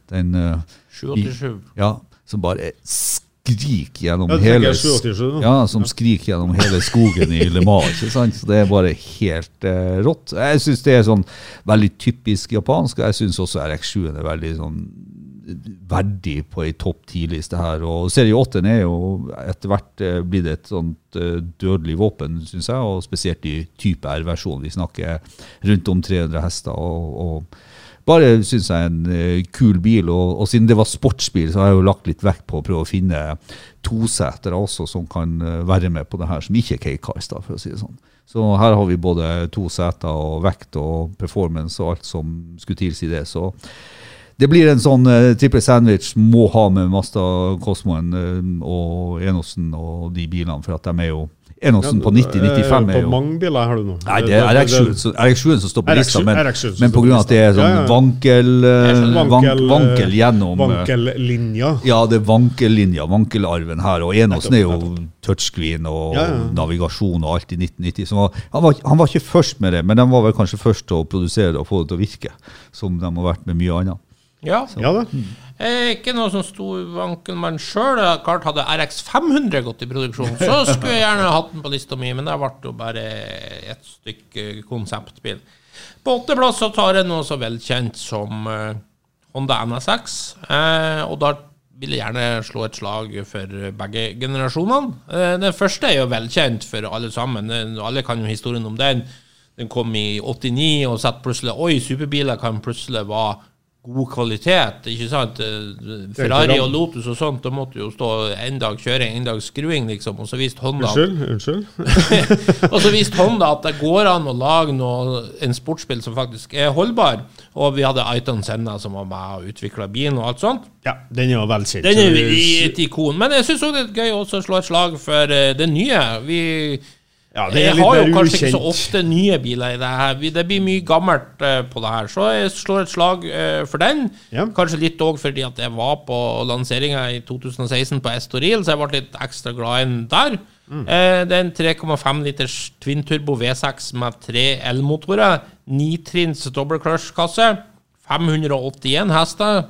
Den eh, 787. ja, som bare skriker gjennom Ja, hele 787 da? Ja, som skriker gjennom hele skogen i Le Mans. ikke sant? Så Det er bare helt eh, rått. Jeg syns det er sånn veldig typisk japansk, og jeg syns også RX7 er veldig sånn verdig på ei topp ti-liste her. Og serie 8 er jo etter hvert eh, blitt et sånt eh, dødelig våpen, syns jeg, og spesielt i type R-versjonen. Vi snakker rundt om 300 hester. og, og bare syns jeg en eh, kul bil, og, og siden det var sportsbil, så har jeg jo lagt litt vekt på å prøve å finne tosetere også som kan være med på det her, som ikke er K-Cars, for å si det sånn. Så her har vi både to seter og vekt og performance og alt som skulle tilsi det. Så det blir en sånn uh, triple sandwich må ha med Mazda Cosmoen uh, og Enosen og de bilene, for at de er jo Enosen på 90-95 På er jo mange biler har du nå. Nei, det er RX7 som- RX7 som står på RX7 lista, men, RX7 som men pga. at det er sånn Ja, ja. vankel, eh, vank, Vankel, vankel eh, gjennom Vankellinja. Ja, det er vankellinja, vankelarven her. Og Enosen er jo touchscreen og Ja, ja. navigasjon og alt i 1990. Så han var, han, var, han var ikke først med det, men de var vel kanskje først til å produsere det og få det til å virke. Som de har vært med mye annet. Ja. Ja da. Jeg er ikke noe sånn stor vankelmann sjøl. Klart hadde RX 500 gått i produksjon, så skulle jeg gjerne hatt den på lista mi, men det ble jo bare et stykke konseptbil. På åttendeplass så tar jeg noe så velkjent som eh, Honda NSX, eh, og da vil jeg gjerne slå et slag for begge generasjonene. Eh, den første er jo velkjent for alle sammen. Alle kan jo historien om den. Den kom i 89 og satt plutselig Oi, superbiler kan plutselig være god kvalitet. ikke sant? Ferrari og Lotus og sånt, da måtte jo stå en dag kjøring, en dag skruing, liksom. Og så viste Honda Unnskyld. unnskyld. og så viste Honda at det går an å lage noe, en sportsbil som faktisk er holdbar. Og vi hadde Aiton Senna som var med og utvikla bilen og alt sånt. Ja, den er jo velkjent. Den er jo et ikon. Men jeg syns òg det er gøy også å slå et slag for eh, det nye. Vi Ja, det jeg har jo kanskje kanskje ikke så ofte nye biler i det her. Det blir mye gammelt eh, på det her, så jeg slår et slag eh, for den. Ja. Kanskje litt òg fordi at jeg var på lanseringa i 2016 på Estoril, så jeg ble litt ekstra glad i den der. Mm. Eh, det er en 3,5 liters twin-turbo V6 med tre elmotorer. Nitrinns dobbeltclush-kasse. 581 hester.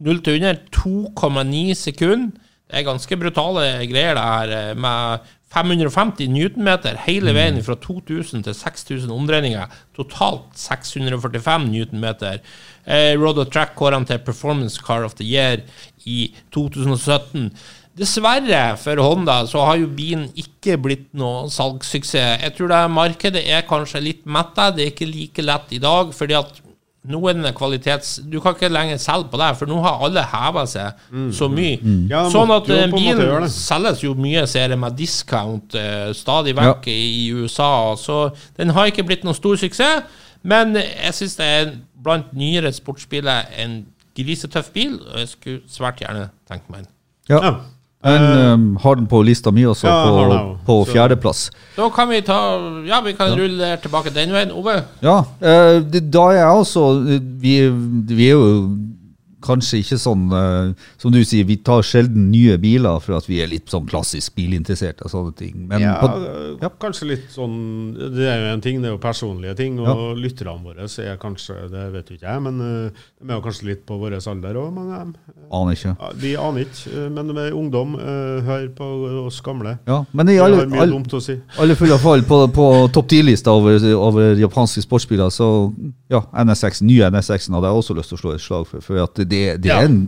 0 til 100 2,9 sekunder. Det er ganske brutale greier, det her. eh, Med 550 newtonmeter hele veien fra 2000 til 6000 omdreininger. Totalt 645 newtonmeter. Eh, Road of Track kårene til Performance Car of the Year i 2017. Dessverre for Honda så har jo bilen ikke blitt noe salgssuksess. Jeg tror det markedet er kanskje litt metta. Det er ikke like lett i dag, fordi at noen kvalitets... Du kan ikke lenger selge på det, for nå har alle heva seg så mye. Ja, sånn at eh, en bilen selges jo mye ser jeg, med discount eh, stadig vekk i, i USA, så den har ikke blitt noen stor suksess. Men jeg syns det er blant nyere sportsbiler en grisetøff bil, og jeg skulle svært gjerne tenkt meg en. Ja. Men um, har den på lista mi også, Ja, på, på fjerdeplass. Da kan vi ta Ja, vi kan rulle tilbake den veien. Ove? Ja, Uh, det, da er jeg også vi, vi er jo kanskje ikke sånn eh, Som du sier, vi tar sjelden nye biler for at vi er litt sånn klassisk bilinteressert og sånne ting. Men Ja, på, ja, kanskje litt sånn Det er jo en ting, det er jo personlige ting. Og lytterne våre er kanskje Det vet jo ikke jeg, men uh, de er jo kanskje litt på vår alder òg. Aner ikke. ja, vi aner ikke. men de er ungdom. Hør på oss gamle. Ja, men i alle, mye alle, dumt å si. alle fulle fall, på, på topp 10-lista over, over japanske sportsbiler, så ja, NSX, nye NSX-en hadde jeg også lyst til å slå et slag for. For at det, det Ja. er en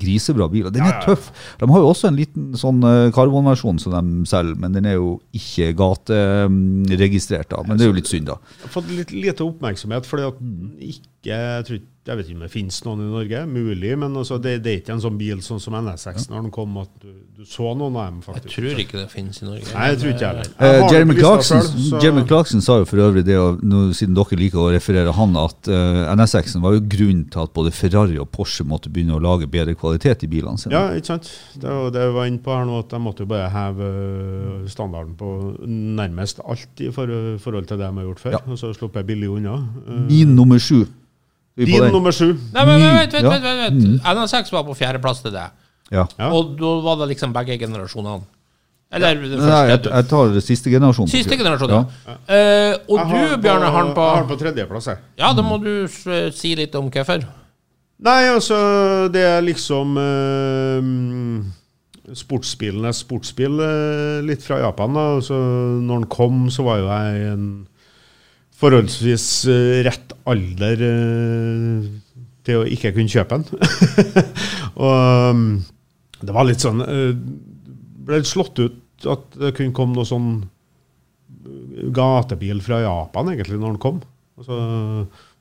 grisebra bil. og Den er tøff. De har jo også en liten sånn eh, karbonversjon som de selger, men den er jo ikke gateregistrert. Men det er jo litt synd, da. Jeg har fått litt lite oppmerksomhet, fordi at ikke jeg, tror, jeg vet ikke om det finnes noen i Norge, mulig, men altså, det, det er ikke en sånn bil sånn som NSX når den kom, at du, du så noen av dem, faktisk. Jeg tror ikke det finnes i Norge. Nei, jeg tror ikke heller. Eh, Jeremy, Clarkson, selv, Jeremy Clarkson sa jo for øvrig det, og nå, siden dere liker å referere han, at uh, NSX-en var jo grunnen til at både Ferrari og Porsche måtte begynne å lage bedre kvalitet i bilene sine. Ja, ikke sant. Det var det jeg var inne på her nå, at de måtte jo bare heve øh, standarden på nærmest alt i for, forhold til det de har gjort før. Ja. Og så sluppet jeg billig unna. Uh, Min nummer sju. Vi på Din den? nummer sju. Nei, men vent, vent, Ja. vent, vent, vent. NSX var på fjerdeplass til det. Ja. Ja. Og da var det liksom begge generasjonene. Eller det Nei, jeg, første. jeg tar siste generasjon. Siste generasjon, Ja. ja. Uh, og Jeg du, Bjarne, har den på Jeg har den på tredjeplass, jeg. Ja, da må du s- si litt om hvorfor. Nei, altså, det er liksom eh, Sportsbilenes sportsbil, uh, litt fra Japan. da. Altså, når den kom, så var jo jeg en forholdsvis eh, rett alder eh, til å ikke kunne kjøpe den. og um, det var litt sånn eh, Ble slått ut at det kunne komme noe sånn gatebil fra Japan, egentlig, når den kom. Altså,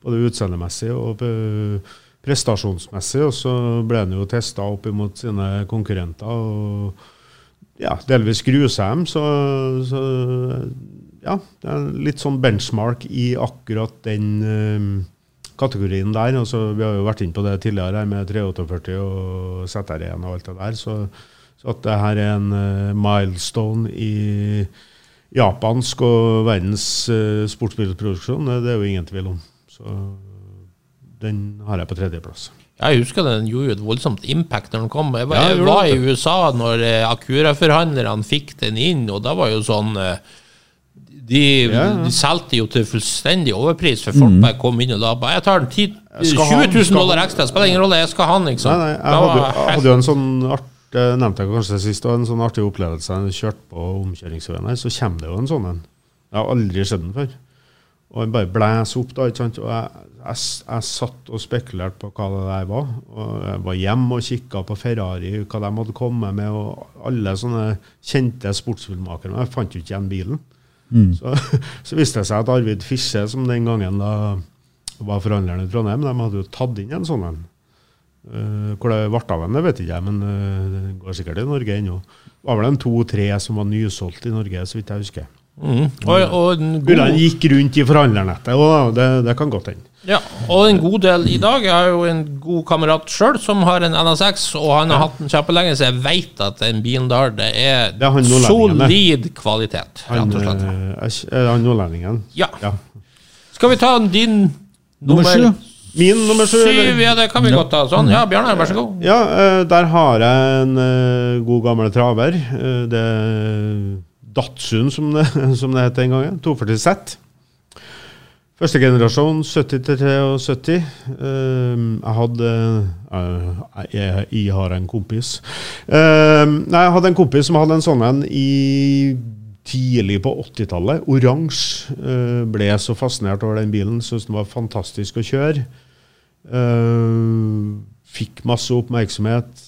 både utseendemessig og prestasjonsmessig. Og så ble den jo testa opp imot sine konkurrenter. og ja, delvis grusa dem, så, så ja, det er litt sånn benchmark i akkurat den uh, kategorien der. Altså, vi har jo vært inne på det tidligere her med 348 og ZR1 og alt det der. Så, så at det her er en uh, milestone i japansk og verdens uh, sportsbilproduksjon, det, det er jo ingen tvil om. Så den har jeg på tredjeplass. Jeg husker den gjorde jo et voldsomt impact når den kom. Jeg var, jeg var i. USA når eh, Acura-forhandlerne fikk den inn, og da var jo sånn eh, de, Ja, ja. de solgte jo til fullstendig overpris, for folk bare kom inn og da bare Jeg tar den 10, 20 000 skal dollar ekstra, spiller ingen rolle, jeg skal ha den, liksom. Nei, nei, jeg hadde, jeg hadde jo en sånn art, det nevnte jeg kanskje sist, og en sånn artig opplevelse. Jeg kjørte på omkjøringsveien her, så kommer det jo en sånn en. Jeg har aldri sett den før. Og den bare blåser opp, da. ikke sant? Og jeg, jeg, jeg satt og spekulerte på hva det der var. Og jeg var hjemme og kikka på Ferrari, hva de hadde kommet med, og alle sånne kjente sportsbilmakere. Jeg fant jo ikke igjen bilen. Så, så viste det seg at Arvid Fische, som den gangen da var forhandleren i Trondheim, de hadde jo tatt inn en sånn en. Uh, hvor det ble av den, det vet ikke jeg, men uh, det går sikkert i Norge ennå. Det var vel en to-tre som var nysolgt i Norge, så vidt jeg husker. Mm. og, og, og, Mulig han gikk rundt i forhandlernettet, og det, det kan godt hende. Ja, og en god del i dag. Jeg har jo en god kamerat sjøl som har en NSX, og han har hatt den kjempelenge, så jeg veit at den bilen der, det er, Det er han solid kvalitet, Han, rett og slett. eh, han nordlendingen? Ja. Ja. Skal vi ta din Nummer sju. Min nummer sju? Syv, ja, det kan vi godt ta. Sånn, ja, Bjørnar, vær så god. Ja, eh, der har jeg en eh, god gammel traver. Det er Datsun, som det, som det het den gangen. 240 Z. Første generasjon, 70-73. Eh, jeg hadde eh, jeg, jeg har en kompis. Eh, nei, jeg hadde en kompis som hadde en sånn en i tidlig på 80-tallet. Oransje. Eh, ble så fascinert over den bilen. Syntes den var fantastisk å kjøre. Eh, fikk masse oppmerksomhet.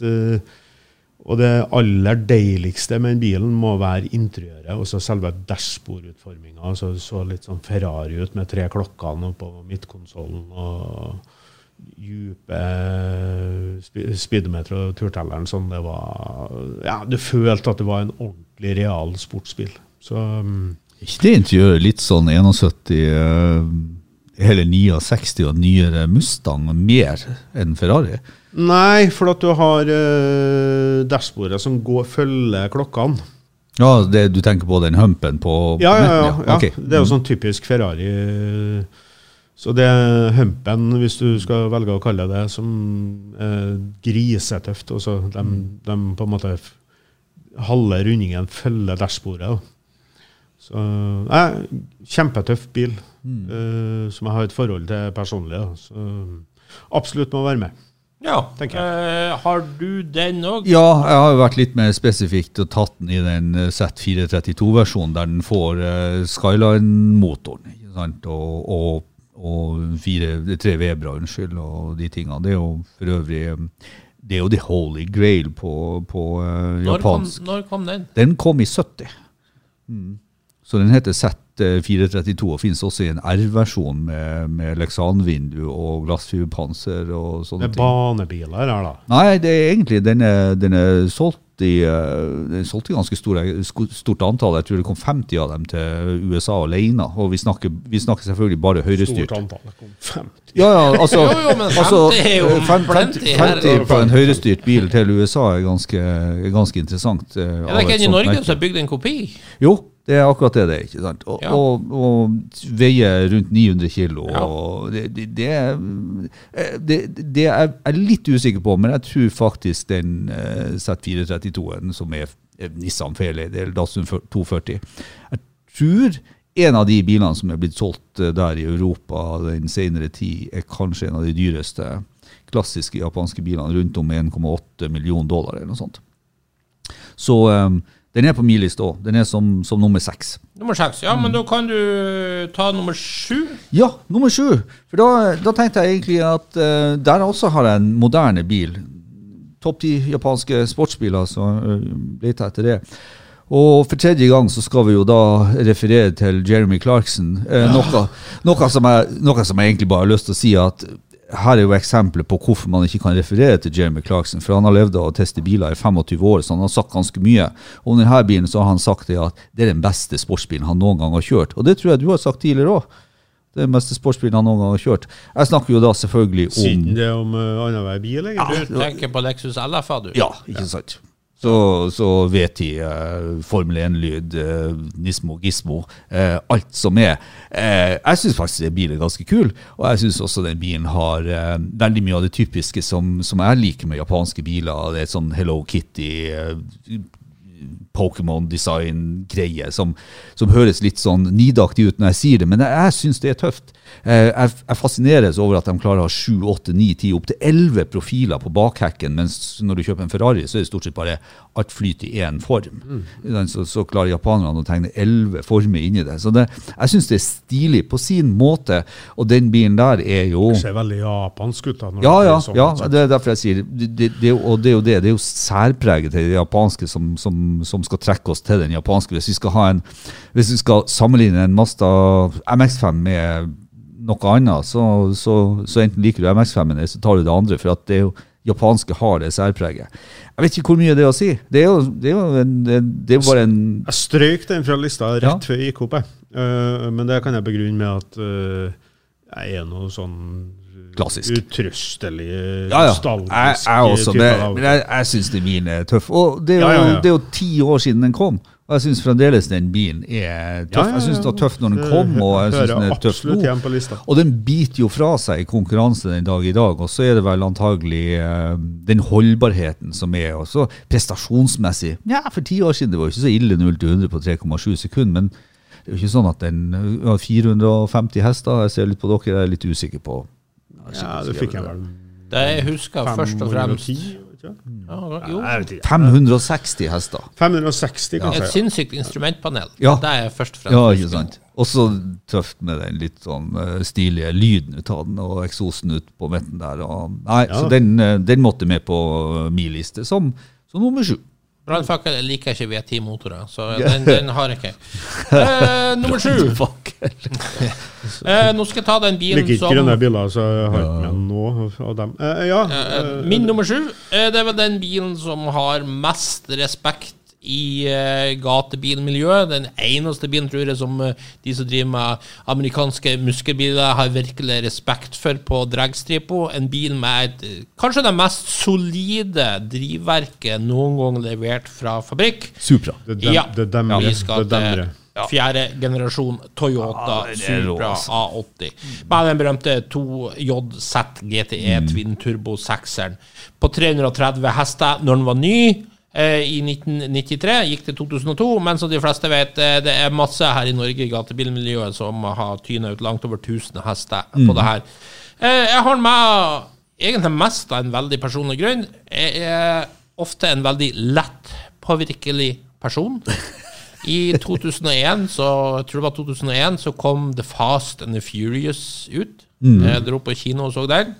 Og det aller deiligste med den bilen må være interiøret, også selve dashbordutforminga. Altså, det så litt sånn Ferrari ut med tre klokkene på midtkonsollen og dype speedometer og turtelleren. Sånn det var Ja, du følte at det var en ordentlig real sportsbil. Så mm, ikke det interiøret litt sånn 71, eh, hele 69 og nyere Mustang mer enn Ferrari? Nei, for at du har uh, dashbordet som går, følger klokkene. Ja, det, du tenker på den humpen på Ja, ja, ja. midten, ja. Det er jo sånn typisk Ferrari. Så det er humpen, hvis du skal velge å kalle det som er grisetøft. Og så de, de på en måte halve rundingen følger dashbordet. Så nei, Kjempetøff bil, eh, som jeg har et forhold til personlig. Da. Så absolutt må være med. Ja. Tenker Eh, har du den òg? Ja, jeg har jo vært litt mer spesifikt og tatt den i den eh, Z432-versjonen, der den får uh, Skyline-motoren. ikke sant? Og, og, og fire, tre Vebra, unnskyld, og de tingene. Det er jo for øvrig det er jo the holy grail på, på eh, Når, kom- japansk. når kom den? Den kom i 70. Mm. Så den heter Z432 og finnes også i en R-versjon med, med leksanvindu og glassfiberpanser og sånne ting. Det er banebiler her, da. Nei, det er egentlig den er, den er solgt i eh, den er ganske store, stort antall. Jeg tror det kom 50 av dem til USA alene. Og vi snakker, vi snakker selvfølgelig bare høyrestyrt. Stort antall. Det kom 50. Ja, ja, altså, Jo, jo, men 50 altså er jo fem- 50, her. 50 på en høyrestyrt bil til USA er ganske, ganske interessant. eh, Er det ikke en i Norge som har bygd en kopi? Jo, det er akkurat det det er. ikke sant? Og, Ja. og, og veier rundt 900 kilo. Ja. Det, det, det, eh, det, er jeg litt usikker på, men jeg tror faktisk den eh, Z432-en som er eh, Nissan Fairlady, eller Datsun 240 Jeg tror en av de bilene som er blitt solgt eh, der i Europa den senere tid, er kanskje en av de dyreste klassiske japanske bilene, rundt om 1,8 millioner dollar eller noe sånt. Så um, den er på min liste òg. Den er som, som nummer seks. Nummer seks. Ja, men da kan du ta nummer sju. Ja, nummer sju. For da, da tenkte jeg egentlig at uh, der også har jeg en moderne bil. Topp ti japanske sportsbiler, så uh, leter jeg etter det. Og for tredje gang så skal vi jo da referere til Jeremy Clarkson. Eh, noe, noe, som jeg, noe som jeg egentlig bare har lyst til å si at her er jo eksempler på hvorfor man ikke kan referere til Jeremy Clarkson. For han har levd av å teste biler i 25 år, så han har sagt ganske mye. Og om denne bilen så har han sagt det at det er den beste sportsbilen han noen gang har kjørt. Og det tror jeg du har sagt tidligere òg. Det er den beste sportsbilen han noen gang har kjørt. Jeg snakker jo da selvfølgelig om Siden det er om uh, annenhver bil, egentlig. Du tenker på Lexus LFA, du? Ja, ikke sant. Så, så vet de uh, Formel 1-lyd, uh, Nismo, Gismo, uh, alt som er. Eh, jeg syns faktisk den bilen er ganske kul, og jeg syns også den bilen har eh, veldig mye av det typiske som, som jeg liker med japanske biler. Det er sånn Hello Kitty, eh, Pokémon-design-greie som, som høres litt sånn nidaktig ut når jeg sier det, men jeg, jeg syns det er tøft. Eh, Jeg, jeg fascineres over at de klarer å ha 7, 8, 9, 10, opptil 11 profiler på bakhekken, mens når du kjøper en Ferrari, så er det stort sett bare alt flyter i én form. Så, så klarer japanerne å tegne 11 former inni det. Så det, jeg syns det er stilig på sin måte, og den bilen der er jo Det ser veldig japansk ut. da. ja, ja, det sånn, ja, det er derfor jeg sier det, det, det, Og det er jo det, det er jo særpreget til det japanske som, som, som skal trekke oss til den japanske. Hvis vi skal ha en Hvis vi skal sammenligne en Mazda MX5 med noe annet, så, så, så enten liker du MX5-en eller så tar du det andre. For at det er jo japanske har det særpreget. Jeg vet ikke hvor mye det er å si. Det er jo, det er jo, en, det er bare en Jeg strøk den fra lista rett Ja. før jeg gikk opp, jeg. Uh, men det kan jeg begrunne med at uh, jeg er noe sånn Klassisk. utrøstelig, Ja, ja. Jeg, jeg også, Det, men, jeg, jeg syns det bilen er tøff. Og det er, jo, ja, ja. det er jo ti år siden den kom. Og jeg syns fremdeles den bilen er tøff. Ja, ja, Jeg syns den var tøff når den kom, og jeg syns hører den er tøff nå. Og den biter jo fra seg i konkurranse den dag i dag, og så er det vel antagelig uh, den holdbarheten som er. Og så prestasjonsmessig Ja, for ti år siden det var jo ikke så ille 0 til 100 på 3,7 sekunder, men det er jo ikke sånn at den har 450 hester. Jeg ser litt på dere, jeg er litt usikker på Ja, det fikk jeg vel. Det jeg husker først og fremst 510, vet du? ja, Jo, Jeg vet ikke. 560 hester. 560, et sinnssykt instrumentpanel. Ja. Det er først og fremst Ja, ikke sant. Også tøft med den litt sånn eh, stilige lyden ut av den, og eksosen ut på midten der. Og, nei, Ja. Så den, eh, den måtte med på eh, min liste, som, som nummer sju. Brannfakkel liker ikke V10-motorer, så den, den har jeg ikke. Eh, nummer sju. Eh, nå skal jeg ta den bilen Liker ikke som grønne biler, så jeg har ikke med noe av dem. Eh, ja, eh, Min nummer sju, eh, det er vel den bilen som har mest respekt i eh, gatebilmiljøet. Den eneste bilen, tror jeg, som eh, de som driver med amerikanske muskelbiler, har virkelig respekt for på dragstripa. En bil med et, eh, kanskje det mest solide drivverket noen gang levert fra fabrikk. Supra. det, dem, Ja, det demrer. vi skal til fjerde generasjon Toyota Ja, det Supra altså. A80. Med den berømte 2JZ GTE Mm. Twin Turbo 6-eren på 330 hester når den var ny. Eh, I 1993 gikk til 2002, men som de fleste vet, eh, det er masse her i Norge i gatebilmiljøet som har tyna ut langt over 1000 hester Mm. på det her. Eh, Jeg har med egentlig mest av en veldig personlig grunn. Jeg er ofte en veldig lett påvirkelig person. I 2001, så, jeg tror det var 2001, så kom The Fast and the Furious ut. Jeg dro på kino og så den.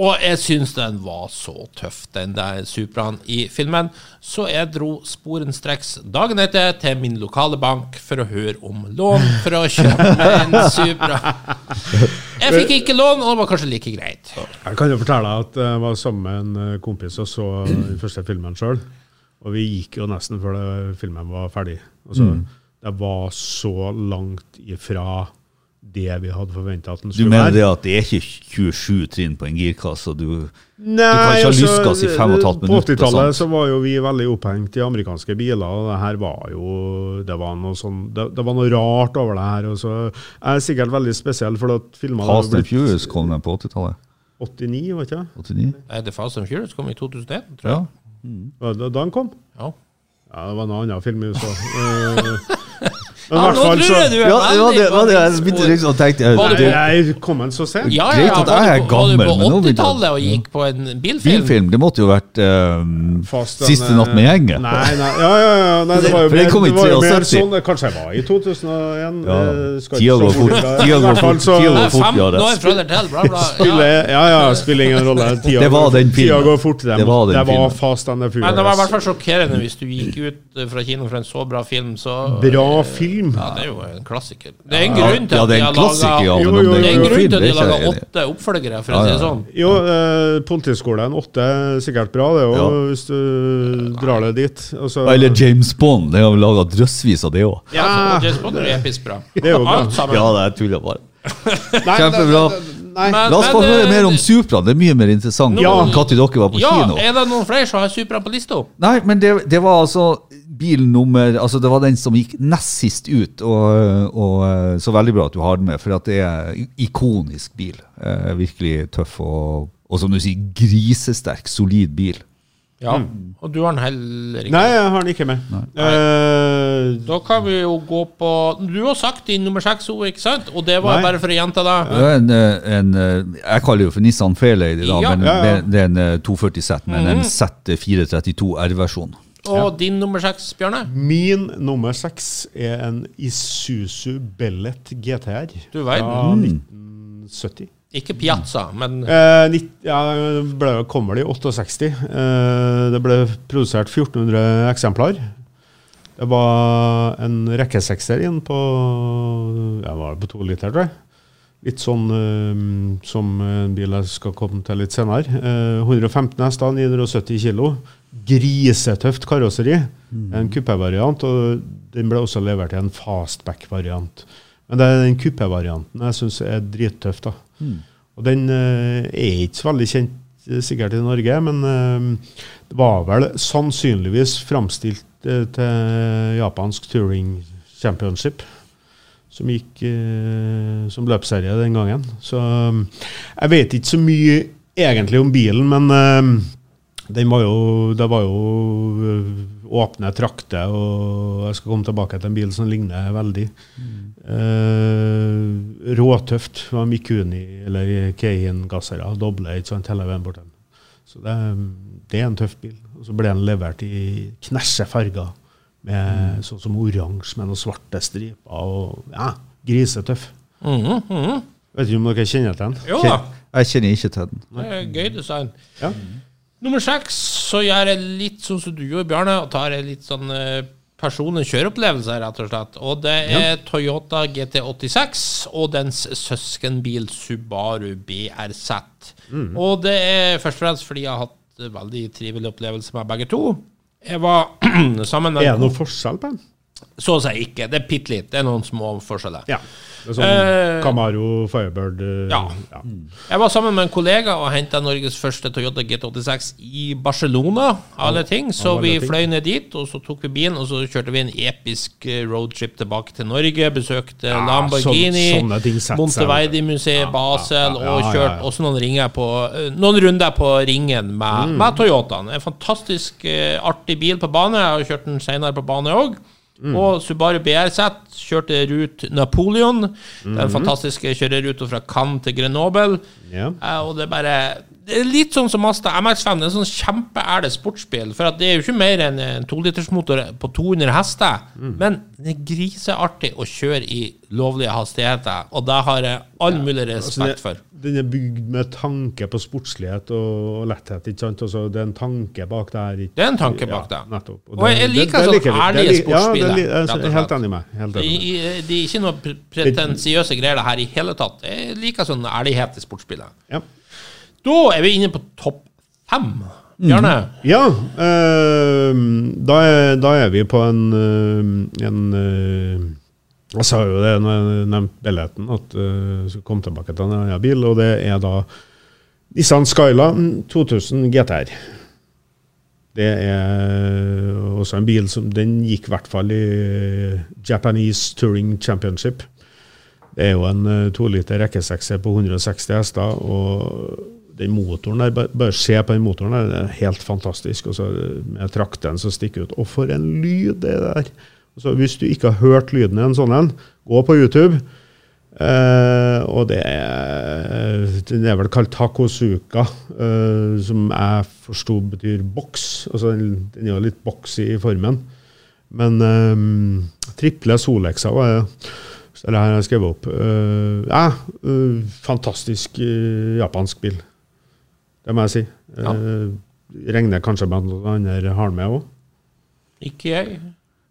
Og jeg syns den var så tøff, den der Supraen i filmen. Så jeg dro sporenstreks dagen etter til min lokale bank for å høre om lån for å kjøpe en Supra. Jeg fikk ikke lån, og det var kanskje like greit. Jeg kan jo fortelle at jeg var sammen med en eh, kompis og så den første filmen sjøl. Og vi gikk jo nesten før filmen var ferdig. Altså, Det var så langt ifra det vi hadde forventa at den skulle være. Du mener det at det er ikke 27 trinn på en girkasse, og du Nei, kan ikke ha altså, lystgass i fem og minutter? halvt På 80-tallet så var jo vi veldig opphengt i amerikanske biler, og det her var jo Det var noe sånn Det, det var noe rart over det her. Og så jeg er sikkert veldig spesiell, for at filmene Fast and Furious kom den på 80-tallet. 89, var ikke det? 89? Nei, The Fast and Furious kom i 2001, tror Ja. jeg. Da, Da den kom? Ja. Ja, det var en annen film i USA. Eh, Ja, nå tror jeg du er Ja, det var det, var det jeg begynte liksom å tenke Var du det, Jeg kom en så sent. Ja, Greit ja, at jeg er gammel, Var men du nå på begynte 80-tallet og gikk på en bilfilm? Bilfilm, det måtte jo vært um, Fast Siste natt med eh, gjengen. Nei, nei, ja, ja, ja, nei det var jo For det mer, kom i det var jo mer 73. sånn Kanskje jeg var i 2001? Ja. eh, skal Tida ikke går så fort. Tida I går hvert fall fort. så Tida går Nei, fort, fem ja, det. år fra der til, bla, bla. spiller, Ja. Ja, ja, spiller ingen rolle. Tida, Det var går- den filmen. Tida går fort. Det, Det var den det var filmen. Fast and the Furious. Men det var i hvert fall sjokkerende hvis du gikk ut eh, fra kino for en så bra film, så Bra film. Ja, det er jo en klassiker. Det er en grunn til at de er har en laga er er de er åtte oppfølgere, for å si det sånn. Jo, eh, Politiskolen åtte er sikkert bra, det òg, Ja. hvis du drar det dit. Og Eller James Bond. Det har laga drøssvis av det òg. Ja. Altså, James Bond er episk bra. Det er jo bra. Ja, det tuller jeg bare. Nei, Kjempebra. det- det- Nei. Men- La oss få høre eh, mer om Supra. Det er mye mer interessant Ja. når dere var på Ja, kino. er det noen flere som har Supra på lista? Nei, men det, det var altså bil nummer Altså, det var den som gikk nest sist ut, og, og eh, så veldig bra at du har den med, for at det er ikonisk bil. Eh, virkelig tøff og, og som du sier, grisesterk, solid bil. Ja. Og du har den heller ikke. Nei, jeg har den ikke med. Eh, Da kan vi jo gå på Du har sagt din nummer seks ord, ikke sant? Og det var Nei. bare for å gjenta det. En, eh, en, eh, jeg kaller det jo for Nissan Fairlady, da, Ja. men Ja, ja. Det, er en eh, 240Z, men en Z432 R-versjon. Og din nummer seks, Bjørne? min nummer seks er en Isuzu Bellet GTR Du verden. fra 1970. Ikke Piazza, men Eh, nitt- ja, ble, Kommer det i 68. Eh, det ble produsert 1400 eksemplar. Det var en rekkesekser inn på jeg var på to liter, tror jeg. Litt sånn eh, som en bil jeg skal komme til litt senere. Eh, 115 hester, 970 kilo. Grisetøft karosseri. En kuppevariant, og den ble også levert i en fastback-variant. Men det er den kuppevarianten jeg syns er drittøff. da. Og den eh, er ikke så veldig kjent eh, sikkert i Norge, men eh, det var vel sannsynligvis framstilt eh, til japansk touring championship, som gikk eh, som løpsserie den gangen. Så eh, jeg vet ikke så mye egentlig om bilen, men var jo, det var jo eh, åpne trakter, og jeg skal komme tilbake til en bil som ligner veldig. Eh, råtøft. Det var Mikuni eller Keihin-gassere, doble ikke sant, hele veien bort. Så det, det er en tøff bil. Og så ble den levert i knæsje farger, med sånn som oransje med noen svarte striper. og ja, Grisetøff. Mm, mhm. Vet ikke om dere kjenner til den? Jo da. Jeg kjenner ikke til den. Det er gøy design. Ja. Nummer seks så gjør jeg litt sånn som du gjorde, Bjarne, og tar en litt sånn eh, personlig kjøreopplevelse, rett og slett. Og det er Toyota GT86 og dens søskenbil Subaru BRZ. Og det er først og fremst fordi jeg har hatt veldig trivelig opplevelse med begge to. Jeg var sammen med Er det noe forskjell på den? Så å si ikke. Det er bitte litt. Det er noen små forskjeller. Ja. Det er sånn Eh, Camaro, Firebird ja. Ja. Jeg var sammen med en kollega og henta Norges første Toyota GT86 i Barcelona, alle ting. Så alle vi ting. fløy ned dit, og så tok vi bilen, og så kjørte vi en episk eh, roadtrip tilbake til Norge. Besøkte Lamborghini, sånn- Monteverdi-museet, Basel, ja, ja, og ja, kjørt også noen, ringer på, eh, noen runder på ringen med, Mm. med Toyotaen. En fantastisk eh, artig bil på bane. Jeg har kjørt den senere på bane òg. Mm. Og Subaru BRZ kjørte rute Napoleon, Mm. den fantastiske kjøreruta fra Cannes til Grenoble. Yeah. Eh, og det er bare Det er litt sånn som Masta MX5. Det er en sånn kjempeærlig sportsbil. For det er jo ikke mer enn en tolitersmotor på 200 hester. Mm. Men det er griseartig å kjøre i lovlige hastigheter, og det har jeg all mulig Altså, respekt for. det- Den er bygd med tanke på sportslighet og, og letthet. ikke sant? Også, det er en tanke bak det her. Det er en tanke bak det. Ja, nettopp. Og jeg det- liker sånn ærlige sportsbiler. Ja, det og er helt enig med. Helt Det enig med. er det er ikke noe pretensiøse greier det her i hele tatt. Jeg liker sånn ærlighet i sportsbiler. Ja. Da er vi inne på topp fem. Bjarne? Ja, Øh, da, er, da er vi på en, eh, en eh, Jeg sa jo det når jeg nevnte billetten, at jeg skulle komme tilbake til en annen bil, og det er da Nissan Skyla 2000 GTR. Det er også en bil som Den gikk i hvert fall i Japanese Touring Championship. Det er jo en uh, toliter rekkesekser på 160 hester, og den motoren der, bare, se på den motoren der, det er helt fantastisk. Og så med trakten som stikker ut. Og for en lyd det der! Så hvis du ikke har hørt lyden i en sånn en, gå på YouTube. Eh, og det er Den er vel kalt Takosuka, eh, som jeg forsto betyr boks. Altså, den, den er jo litt boksy i formen. Men eh, triple Solexer var det. Så det her jeg skrevet opp. Eh, ja, eh, fantastisk eh, japansk bil. Det må jeg si. Ja. Eh, regner kanskje med at noen andre har den med òg. Ikke jeg.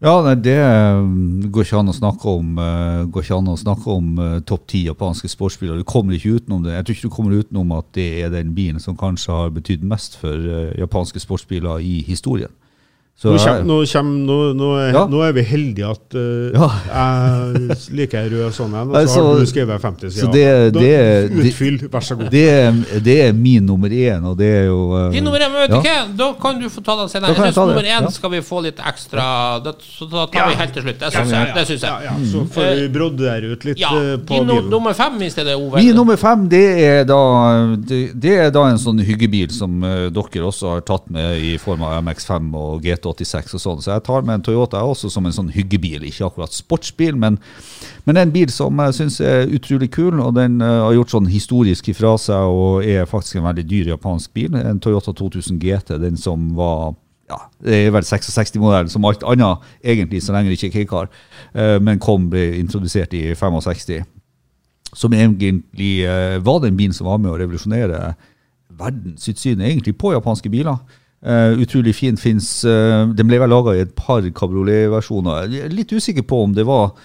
Ja, nei, det mm, går ikke an å snakke om, eh, å snakke om eh, topp ti japanske sportsbiler. Du kommer ikke utenom det. Jeg tror ikke du kommer utenom at det er den bilen som kanskje har betydd mest for eh, japanske sportsbiler i historien. Så Nå, kjem, nå, kjem, nå, nå, er, Ja. nå er vi heldige at uh, Ja. jeg liker rød sånn en, og så så- har du skrevet 50 så sider. det- det- Da- Utfyll, vær så god. det, det er min nummer én, og det er jo uh, Din nummer én, men vet ja. du hva? Da kan du få ta den senere. Jeg det, nummer én ja. skal vi få litt ekstra da, Så da tar vi helt til slutt. Det syns jeg. Det synes jeg. ja, så får vi brodere ut litt Ja, eh, på din bilen. nummer fem i stedet, Ove. Min nummer fem det er, da, det, det er da en sånn hyggebil som uh, dere også har tatt med i form av MX5 og GT86 og sånn. Så jeg tar med en Toyota også som en sånn hyggebil. Ikke akkurat sportsbil, men, men en bil som jeg syns er utrolig kul. Og den uh, har gjort sånn historisk ifra seg og er faktisk en veldig dyr japansk bil. En Toyota 2000 GT, den som var ja, det er vel 66-modellen som alt annet egentlig, så lenge det ikke er K-car. Eh, men kom, ble introdusert i 65 som egentlig uh, var den bilen som var med å revolusjonere verdensutsynet egentlig på japanske biler. Eh, utrolig fin. Finnes, Uh, den ble vel laga i et par kabrioletversjoner. Er litt usikker på om det var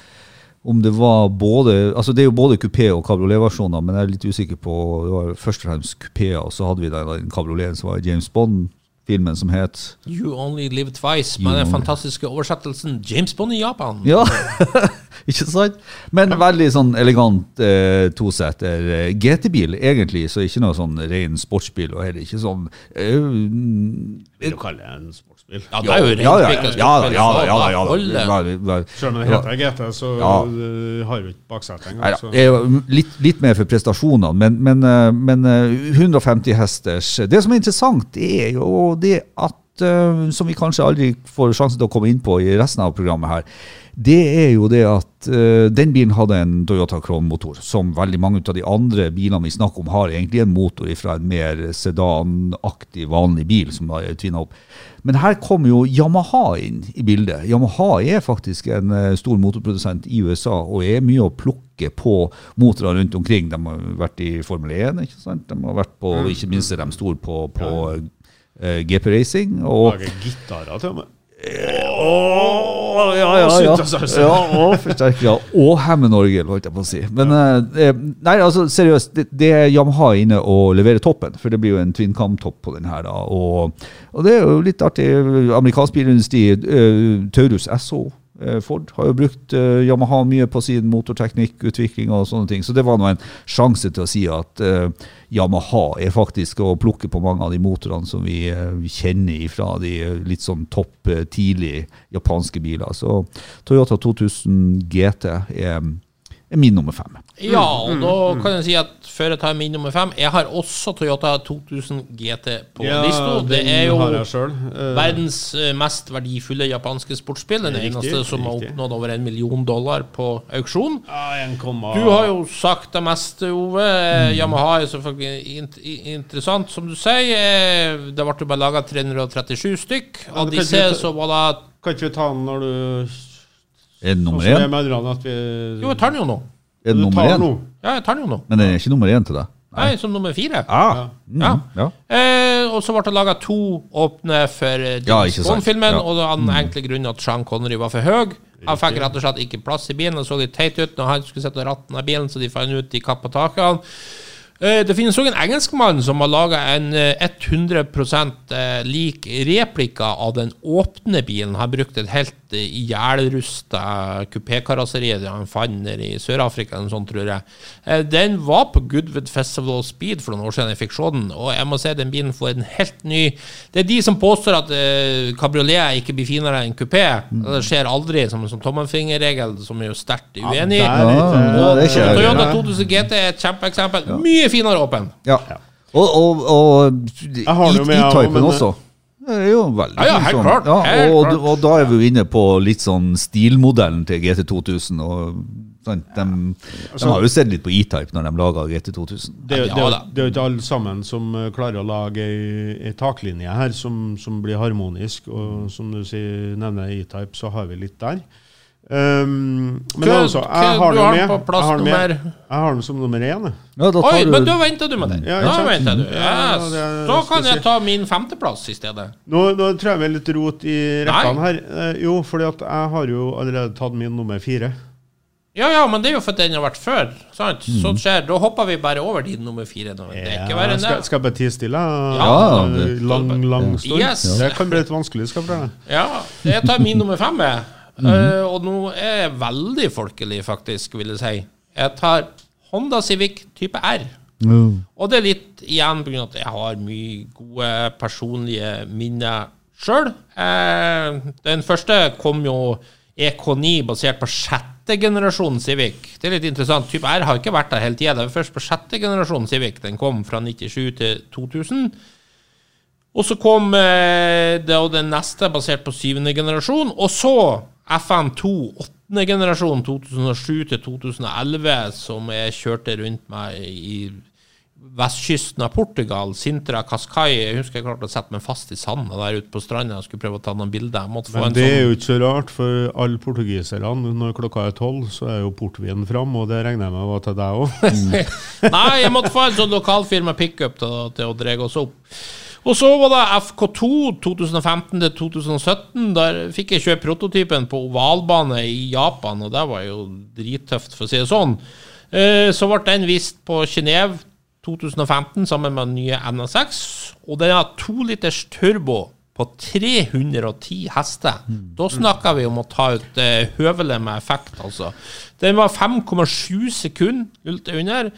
om det var både altså Det er jo både kupé og kabrioletversjoner, men jeg er litt usikker på Det var først og fremst kupeer, og så hadde vi den, kabrioleten som var James James Bond-filmen som het You Only Live Twice, med den fantastiske oversettelsen James Bond i Japan. Ja, ikke sant? Men veldig sånn elegant eh, tosetter eh, GT-bil, egentlig, så ikke noe sånn ren sportsbil, og heller ikke sånn eh, Vil du kalle det en sportsbil? Ja, det er jo ja, ja, ja, rent ja, ja, ja, ja, Selv om det heter GT, så Ja. har vi ikke baksetet Nei engang. litt, litt mer for prestasjonene, men, men, eh, men eh, 150 hesters Det som er interessant, er jo det at eh, Som vi kanskje aldri får sjansen til å komme inn på i resten av programmet her. Det er jo det at uh, den bilen hadde en Toyota Crown-motor, som veldig mange av de andre bilene vi snakker om, har egentlig en motor fra en mer sedanaktig, vanlig bil som da er tvinna opp. Men her kommer jo Yamaha inn i bildet. Yamaha er faktisk en uh, stor motorprodusent i USA og er mye å plukke på motorer rundt omkring. De har vært i Formel 1, ikke sant? De har vært på, ikke minst er de store på, på eh, GP Racing. Og Lager gitarer til og med. Åh, ja, ja, ja. ja og forsterkere. Og Hammond-orgel, holdt jeg på å si. Men eh, nei, altså seriøst, det, det er Yamaha inne og leverer toppen. For det blir jo en twin cam-topp på den her. da, og, og det er jo litt artig. Amerikansk bilindustri, uh, Taurus SO. Eh, Ford har jo brukt eh, Yamaha mye på sin motorteknikkutvikling og sånne ting. Så det var nå en sjanse til å si at eh, Yamaha er faktisk å plukke på mange av de motorene som vi, kjenner fra de litt sånn topp tidlig japanske biler. Så Toyota 2000 GT er, er min nummer fem. Ja, og da kan jeg si at før jeg tar min nummer fem Jeg har også Toyota 2000 GT på lista. Det er jo. Eh, verdens eh, mest verdifulle japanske sportsbil. Den Riktig, eneste som har oppnådd over en million dollar på auksjon. ja, Du har jo sagt det meste, Ove. Mm. Yamaha er selvfølgelig int interessant, som du sier. Eh, Det ble jo bare laga 337 stykk. Av disse så var det Kan ikke vi ta den når du Er det nummer Sånn det én? med at vi Jo, jeg tar den jo nå. Er det nummer én? Ja, jeg tar den jo nå. Men den er ikke nummer én til deg? Nei, som nummer fire. Ah, mm, Ja. ja. Eh, og så ble det laga to åpne for eh, Ja, James. Bond-filmen, Ja. og det var den enkle grunnen at Sean Connery var for høy. Han fikk rett og slett ikke plass i bilen. Det så litt teit ut når han skulle sitte og ratten av bilen, så de fant ut de kappa av han. Eh, Det finnes òg en engelskmann som har laga en eh, 100 eh, lik replika av den åpne bilen. Har brukt et helt eh, ihjelrusta kupékarosseri det han fant i Sør-Afrika, eller sånn, tror jeg. Eh, Den var på Goodwood Festival of Speed for noen år siden jeg fikk se den, og jeg må si den bilen får en helt ny Det er de som påstår at uh, kabriolet ikke blir finere enn kupé. Det skjer aldri, som en sånn tommelfingerregel, som er jo sterkt uenig i. Ja. Toyota 2000 GT er et kjempeeksempel. Mye finere åpen. Ja. Og, og, og i, i men- også. Det er jo veldig Ja, ja, helt sånn- klart, Ja, helt og, klart. og da er vi jo inne på litt sånn stilmodellen til GT2000. Og, sånn, de, de har jo sett litt på E-type når de laga GT2000. Det, er jo- det, er Ja, det er jo ikke alle sammen som eh, klarer å lage ei, ei taklinje her som, som blir harmonisk. Og som du sier, nevner E-type, så har vi litt der. Um, men Hva- altså, jeg har har med. på plass jeg har den med. Jeg har den som nummer én. Ja, da Oi, du... men da venter du med den. Ja, da venter du. Ja, Yes. Da kan jeg ta min femteplass i stedet. Nå, nå tror jeg vi er litt rot i rekkene her. Eh, jo, fordi at jeg har jo allerede tatt min nummer fire. Ja, ja, men det er jo fordi den har vært før. Sant? Så skjer, Da hopper vi bare over din nummer fire. nå. Det er ikke verre enn det. skal jeg bare tie stille? Ja, lang, lang stund. Yes. Det kan bli litt vanskelig, skal jeg. Ja, jeg tar min nummer fem, jeg. Eh, og nå er jeg veldig folkelig, faktisk, vil jeg si. Jeg tar Honda Civic type R. Mm. Og det er litt igjen pga. at jeg har mye gode personlige minner sjøl. Uh, den første kom jo EK9 basert på sjette generasjon Civic. Det er litt interessant. Type R har ikke vært der hele tida. Det var først på sjette generasjon Civic. Den kom fra 97 til 2000. Og så kom eh, det og den neste basert på syvende generasjon. Og så FN2 åttende generasjon 2007 til 2011, som jeg kjørte rundt med i vestkysten av Portugal, Sintra Cascai. Jeg husker jeg klarte å sette meg fast i sanda der ute på stranda og skulle prøve å ta noen bilder. Jeg Men en det er sånn jo ikke så rart, for alle portugiserne, når klokka er tolv, så er jo portvinen fram, og det regner jeg med var til deg òg. Nei, jeg måtte få en sånn lokalfirma pickup til, til å dra oss opp. Og så var det FK2 2015 til 2017. Der fikk jeg kjøpe prototypen på ovalbane i Japan, og det var jo drittøft, for å si det sånn. Eh, Så ble den vist på Genéve 2015 sammen med den nye NSX, og den har to liters turbo på 310 hester. Da snakker vi om å ta ut eh, høvelet med effekt, altså. Den var 5,7 sekunder ulte under.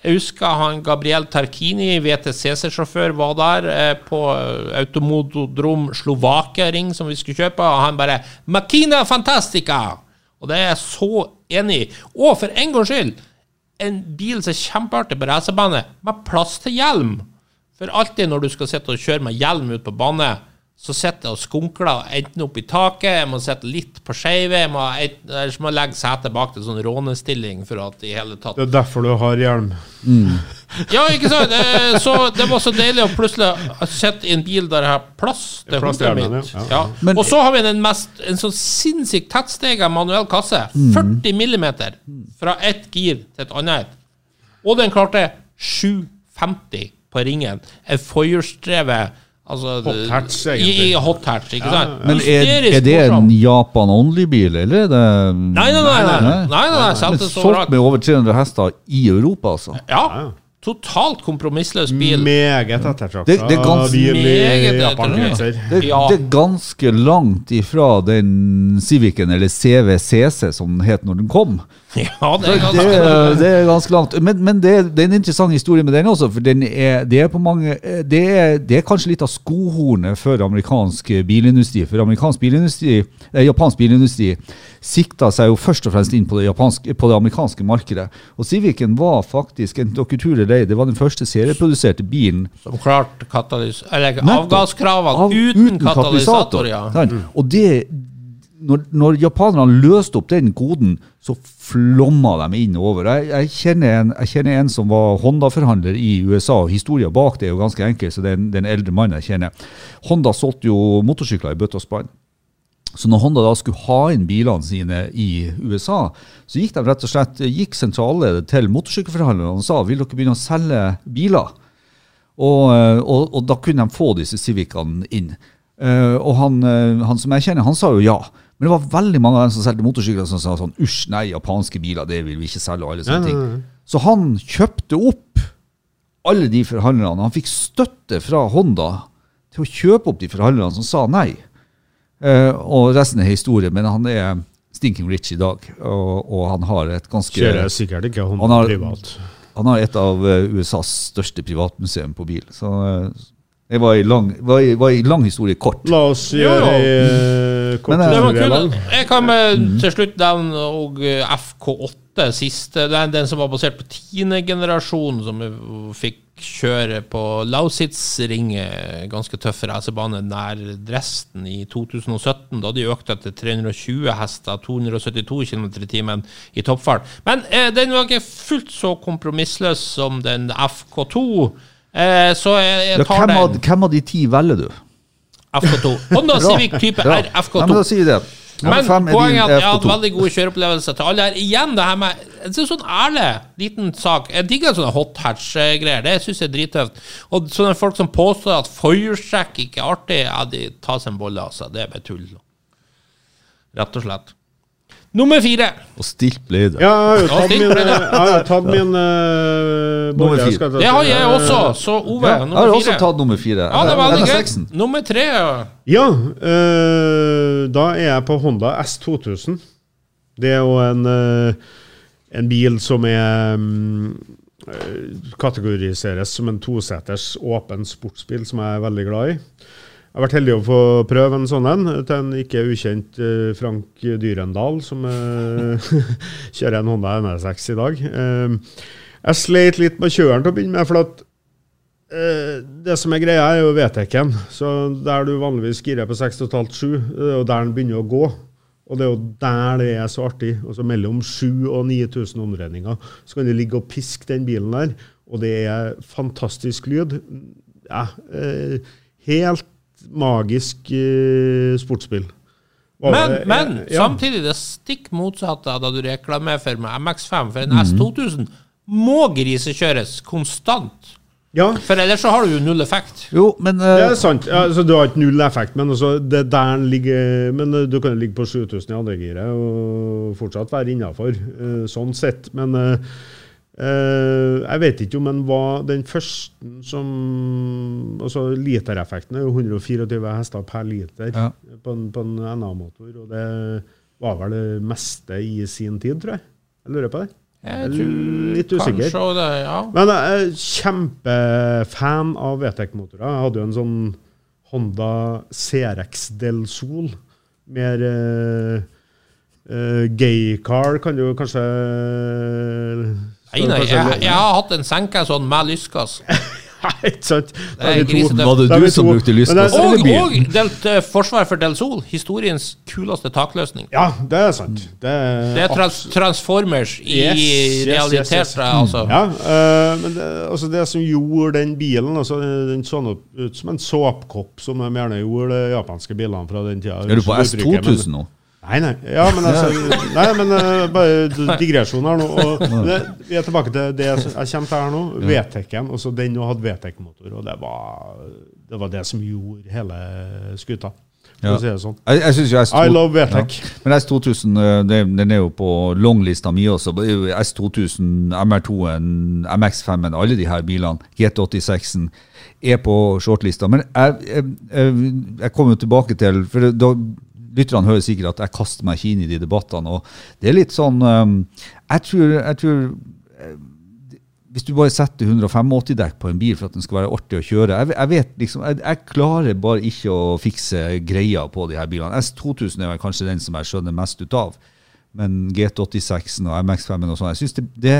Jeg husker han Gabriel Tarkini, VTCC-sjåfør, var der eh, på eh, Automododrom Slovakia-ring som vi skulle kjøpe, og han bare 'Makina fantastica!' Og det er jeg så enig i. Og for en gangs skyld, en bil som er kjempeartig på racerbane, med plass til hjelm. For alltid når du skal sitte og kjøre med hjelm ut på bane, så sitter jeg og skunkler enten opp i taket, jeg må sitte litt på skeive, ellers må jeg legge setet bak til sånn rånestilling for at i hele tatt Det er derfor du har hjelm. Ja, ikke sant? Eh, Så det var så deilig å plutselig sitte i en bil der jeg har plass til hodet mitt. ja. Ja. Men- Og så har vi den mest, en sånn sinnssykt tettstega manuell kasse. 40 millimeter fra ett gir til et annet. Og den klarte 750 på ringen. En forhjulsdrevet Altså, Hot hatch, egentlig. I hot hatch, ikke sant? Men er, er det en. Japan Only-bil, eller er det Nei, nei, nei. nei, nei, nei, nei, Men solgt med over 300 hester i Europa, altså. Ja. Totalt kompromissløs bil. Meget ettertrakta Det- det er ganske-. Det, det er ganske langt ifra den Civicen, eller CVCC, som den het når den kom. Ja, det er ganske det, det er ganske langt. Men, men det, det er en interessant historie med den også, for den er, det, er på mange, det, er, det er kanskje litt av skohornet for amerikansk bilindustri. For amerikansk bilindustri, eh, japansk bilindustri sikta seg jo først og fremst inn på det, japanske, på det amerikanske markedet. Og Civicen var faktisk en dere det eller det var den første serieproduserte bilen Som klart katalys... Eller avgasskravene Av- uten, katalysator, ja. Sant? Og det, når, når japanerne løste opp den koden, så flomma de inn over. Jeg, jeg, kjenner en, jeg kjenner en som var Honda-forhandler i USA, og historien bak det er jo ganske enkel, så det er en, det er en eldre mann jeg kjenner. Honda solgte jo motorsykler i bøtte og spann. Så når Honda da skulle ha inn bilene sine i USA, så gikk de rett og slett, gikk sentralledet til motorsykkelforhandlerne og sa vil dere begynne å selge biler? Og, og, og da kunne de få disse Civicene inn. Eh, og han, eh, han som jeg kjenner, han sa jo ja. Men det var veldig mange av dem som solgte motorsykler som sa sånn Usj, nei, japanske biler, det vil vi ikke selge. og alle sånne ting. Så han kjøpte opp alle de forhandlerne. Han fikk støtte fra Honda til å kjøpe opp de forhandlerne som sa nei. Eh, og resten er historie, men han er stinking rich i dag. Og, og han har et ganske Kjører sikkert ikke Han Honda har- privat. Han har et av eh, USAs største privatmuseum på bil. Så eh, det var en lang, var i- var en lang historie kort. La oss gjøre en ei kort Men, eh, Det var historie. Jeg kan med, til slutt nevne og eh, FK8, siste. Den, den som var basert på tiende generasjon, som vi fikk kjøre på Lausitzringe, ganske tøff racerbane nær Dresden i 2017. Da de økte til 320 hester, 272 km i timen i toppfart. Men eh, den var ikke fullt så kompromissløs som den FK2. Eh, så jeg, jeg Ja, tar hvem, av, hvem av de ti velger du? FK2. Honda Civic type. R FK2. Nei, men da sier vi det. Men poenget er at jeg har hatt veldig gode kjøreopplevelser til alle her. Igjen det her med er sånn ærlig, liten sak. Jeg digger sånne hot hatch-greier. Det syns jeg er drittøft. Og sånne folk som påstår at foilshack ikke er artig, ja, de tar seg en bolle, altså. Det er bare tull. Rett og slett. Nummer fire. Og stilt ble det. Ja, jeg har jo tatt min, jeg har tatt min uh, Nummer fire. Det har jeg også. Så Ove, Ja, jeg har også tatt nummer fire. Ja, det var veldig NSX-en. Nummer tre. ja. Ja, eh, da er jeg på Honda S2000. Det er jo en, uh, en bil som er eh, kategoriseres som en toseters åpen sportsbil, som jeg er veldig glad i. Jeg har vært heldig å få prøve en sånn en til en ikke ukjent eh, Frank Dyrendal, som eh, kjører en Honda NSX i dag. Eh, jeg sleit litt med kjøren til å begynne med, for at Eh, det som er greia, er jo VTEC-en. Så der du vanligvis girer på 6,5-7, det er der den begynner å gå. Og det er jo der det er så artig. Altså Mellom 7000 og 9000 omdreininger så kan du ligge og piske den bilen der, og det er fantastisk lyd. Ja, helt magisk uh, sportsbil. Var Men, det- men ja. samtidig det stikk motsatte da du reklamerer for med MX5. For en mm. S2000 må grisekjøres konstant. Ja, For ellers så har du jo null effekt. Jo, men Det eh, er sant. Ja, altså, du har ikke null effekt, men også, det der ligger Men eh, du kan jo ligge på 7000 i andre giret og fortsatt være innafor, sånn sett. Men eh, eh, jeg vet ikke om den var den første som Altså, litereffekten er jo 124 hester per liter Ja. på en, på en NA-motor, og det var vel det meste i sin tid, tror jeg. Jeg lurer på det. Jeg tror Litt usikker. Kanskje det, ja. Men jeg er kjempefan av VTEC-motorer. Jeg hadde jo en sånn Honda CRX Del Sol. Mer uh, gay-car, kan du kanskje Nei, nei, jeg, jeg har hatt en senke sånn med lyskass. Ikke sant? Var det du som brukte lyskass? Og, og delt uh, forsvar for Del Sol. Historiens kuleste takløsning. Ja, det er sant. Det er, Det er trans Transformers i Yes, yes, realitet, yes, yes. altså. Ja, uh, men det, altså det som gjorde den bilen altså Den så ut som en såpekopp, som de gjerne gjorde de japanske bilene fra den tida. Er du på S2000 nå? Nei, nei. Ja, men altså, nei, men uh, bare digresjon her nå. Og det, vi er tilbake til det jeg jeg kommer til her nå. VTEC-en. Også den nå hadde VTEC-motor, og det var, det var det som gjorde hele skuta. For Ja. å si det sånn. Jeg, jeg synes jo S2 I love VTEC. Ja. Men S2000 eh, det- den er jo på longlista mi også. Det er jo S2000, MR2-en, MX5-en, alle de her bilene, GT86-en, er på shortlista. Men jeg, jeg, jeg, jeg kommer jo tilbake til For da, lytterne hører sikkert at jeg kaster meg ikke inn i de debattene. og det er litt sånn Jeg tror, jeg tror eh, hvis du bare setter 185-dekk på en bil for at den skal være artig å kjøre Jeg, jeg vet liksom, jeg, jeg klarer bare ikke å fikse greia på de her bilene. S2000 er vel kanskje den som jeg skjønner mest ut av. Men GT86-en og MX5-en og sånn, jeg synes det, det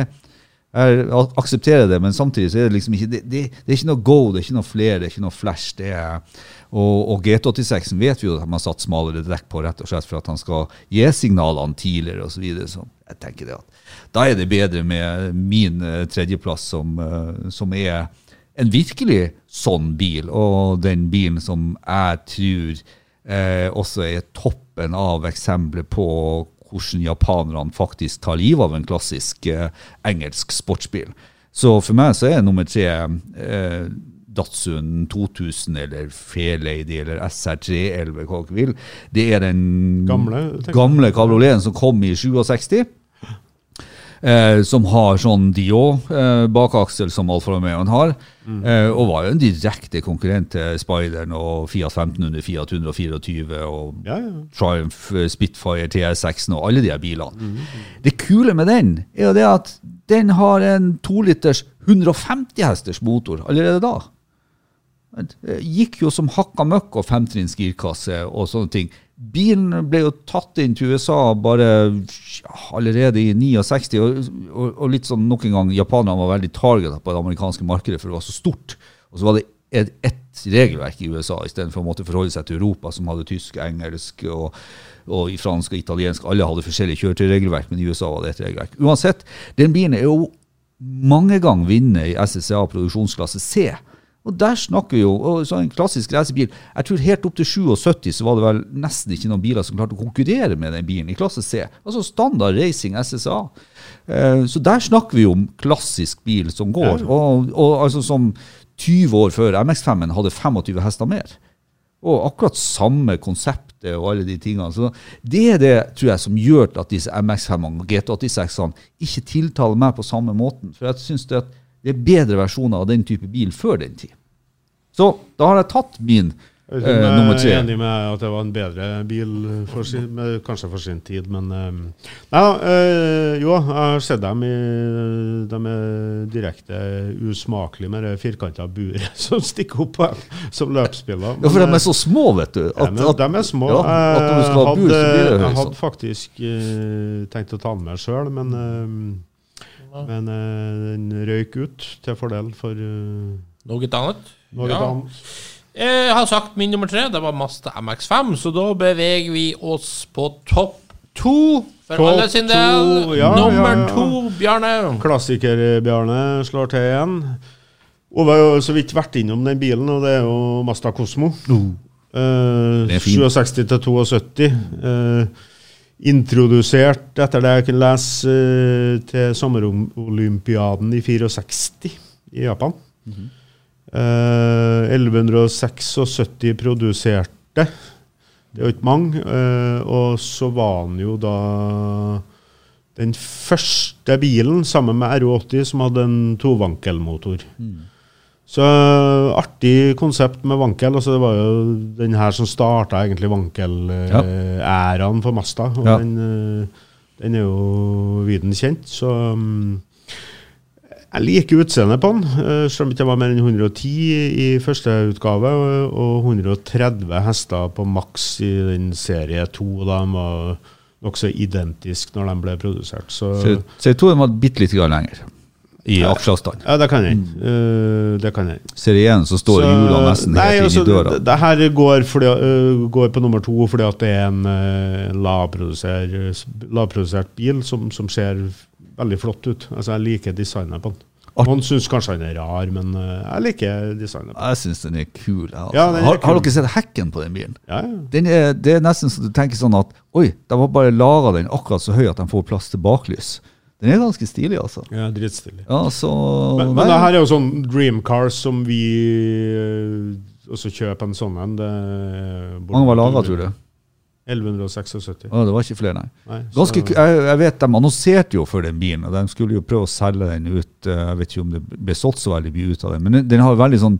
jeg aksepterer det, men samtidig så er det liksom ikke det, det, det er ikke noe go, det er ikke noe flere, det er ikke noe flash. det er, Og, og G86 vet vi jo at de har satt smalere dekk på, rett og slett for at han skal gi signalene tidligere osv. Så, videre. så jeg tenker det at da er det bedre med min eh, tredjeplass, som, eh, som er en virkelig sånn bil, og den bilen som jeg tror eh, også er toppen av eksempler på hvordan japanerne faktisk tar livet av en klassisk eh, engelsk sportsbil. Så for meg så er nummer tre eh, Datsun 2000 eller Fairlady eller SR311, hva dere vil. Det er den Gamle, gamle kabrioleten som kom i 67. Eh, som har sånn Dio-bakaksel som Alfa Romeo har. Eh, og var jo en direkte konkurrent til Spideren og Fiat 1500, Fiat 124 og Ja, ja. Triumph, eh, Spitfire, TS6 og alle de her bilene. Det kule med den er jo det at den har en 2 liters 150 hesters motor allerede da. Gikk jo som hakka møkk og femtrinns girkasse og sånne ting. Bilen ble jo tatt inn til USA bare allerede i 69, og, og, og litt sånn nok en gang, japanerne var veldig targeta på det amerikanske markedet, for det var så stort. Og så var det et, regelverk i USA, istedenfor å måtte forholde seg til Europa, som hadde tysk, engelsk og, og fransk og italiensk. Alle hadde forskjellige kjøretøyregelverk, men i USA var det et regelverk. Uansett, den bilen er jo mange ganger vinner i SSA produksjonsklasse C. Og der snakker vi jo og så En klassisk racerbil Jeg tror helt opp til 77 så var det vel nesten ikke noen biler som klarte å konkurrere med den bilen i klasse C. Altså standard racing SSA. Eh, så der snakker vi om klassisk bil som går. Og, og altså som 20 år før MX5-en hadde 25 hester mer. Og akkurat samme konseptet og alle de tingene. Så det er det tror jeg, som gjør at disse MX5-ene og GT86-ene ikke tiltaler meg på samme måten. For jeg syns det, at det er bedre versjoner av den type bil før den tid. Så da har jeg tatt min Jeg eh, er nummer tre. enig med at det var en bedre bil, for sin, kanskje for sin tid, men eh, Nei da. eh, jo, jeg har sett dem i De er direkte usmakelige med det firkanta buret som stikker opp på dem som løpsbiler. Ja, for de er så små, vet du. At, de, er- de er små. ja, at når du skal ha Jeg bur, så blir det hadde, jeg hadde faktisk eh, tenkt å ta den med sjøl, men, eh, men eh, den røyk ut til fordel for uh, Noe annet? noe Ja. annet. Jeg har sagt min nummer tre. Det var Mazda MX5. Så da beveger vi oss på topp to for Topp alle sin del. to, ja, nummer ja, ja. to, Bjarne. Klassiker-Bjarne slår til igjen. Ove har jo så vidt vært innom den bilen, og det er jo Masta Cosmo. No. Fin. 67 til 72. Eh, introdusert, etter det jeg kunne lese, eh, til sommerolympiaden i 64 i Japan. Eh, 1176 produserte. Det er jo ikke mange. eh, og så var han jo da den første bilen sammen med RO80 som hadde en tovankelmotor. Så artig konsept med vankel. altså Det var jo den her som starta egentlig vankelæraen for Masta. Og Ja. den, eh, den er jo viden kjent. Så mm, jeg liker utseendet på den, eh, selv om det ikke var mer enn 110 i første utgave, og 130 hester på maks i den serie 2. Da de var nokså identiske når de ble produsert. Så, Så, jeg tror den var bitte litt lenger i aksjeavstand. ja, det kan jeg. Eh, det kan jeg. Serie 1 så står hjula nesten nei, helt altså, inn i døra. Det, det her går, fordi, uh, går på nummer to fordi at det er en uh, lavprodusert, lavprodusert bil som, som ser veldig flott ut. Altså, jeg liker designet på den. Noen syns kanskje han er rar, men eh, jeg liker designet. Jeg syns den er kul. Altså. Ja, den er har, har dere sett hekken på den bilen? Ja, ja. Den er, det er nesten så du tenker sånn at Oi, de har bare laga den akkurat så høy at de får plass til baklys. Den er ganske stilig, altså. ja dritstilig. Ja, så Men, men det her er jo sånn dream cars som vi eh, også kjøper en sånn en. Mange var laga, tror du? 1176. Å, det var ikke flere, nei. Nei, Ganske, jeg, jeg vet De annonserte jo for den bilen, og de skulle jo prøve å selge den ut. eh, Jeg vet ikke om det ble solgt så veldig mye ut av den, men den, har veldig sånn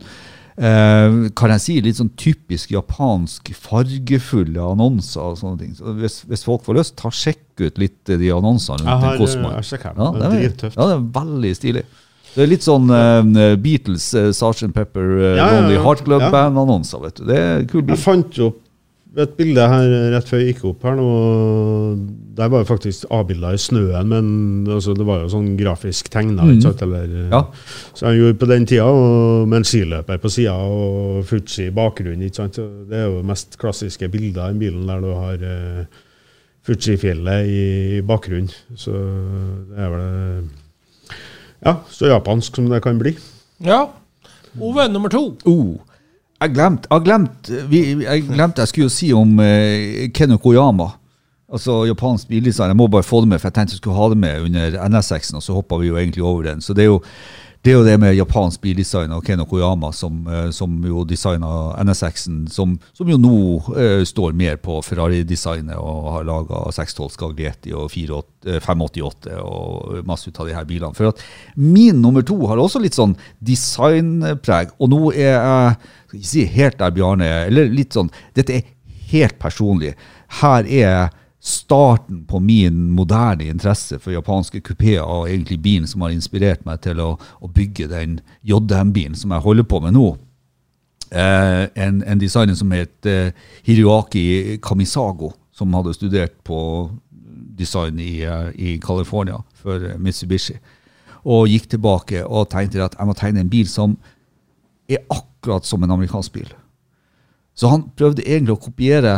kan jeg si, litt sånn typisk japansk fargefulle annonser og sånne ting. Så hvis, hvis folk får lyst, ta sjekk ut litt eh, de annonsene rundt Jeg har jeg sjekker Ja, det er ja, det er veldig stilig. Det er litt sånn eh, Beatles, uh, Sgt. Pepper, uh, Ja, ja, Lonely ja. Heart Club-band-annonser. vet du. Det er kul bil. Jeg fant jo opp et bilde her rett før jeg gikk opp her nå. Der var jo faktisk avbilda i snøen, men altså, det var jo sånn grafisk tegna. Mm. eh, Ja. Så jeg gjorde på den tida, og, med en skiløper på sida og Fuji i bakgrunnen. ikke sant, så Det er jo det mest klassiske bildet av den bilen der du har uh, Fuji-fjellet i, i bakgrunnen. Så det er vel Ja, så japansk som det kan bli. Ja. OV nummer to. Oh, jeg glemte jeg, glemt, jeg glemte jeg skulle jo si om eh, Koyama. Altså japansk bildesign. Jeg må bare få det med, for jeg tenkte jeg skulle ha det med under NSX-en, og så hoppa vi jo egentlig over den. Så det er jo det, er jo det med japansk bildesign og Keno Koyama, som, eh, som jo designa NSX-en, som, som jo nå eh, står mer på Ferrari-designet og har laga 612 Scaglietti og 48, eh, 588 og masse ut av de her bilene. For at min nummer to har også litt sånn designpreg, og nå er jeg skal ikke si helt der, Bjarne, eller litt sånn Dette er helt personlig. Her er starten på min moderne interesse for japanske kupeer og egentlig bilen som har inspirert meg til å, å bygge den JM-bilen som jeg holder på med nå. Eh, en, en designer som het eh, Hiroaki Kamisago, som hadde studert på design i, eh, i California for eh, Mitsubishi. Og gikk tilbake og tenkte at jeg må tegne en bil som er akkurat som en amerikansk bil. Så han prøvde egentlig å kopiere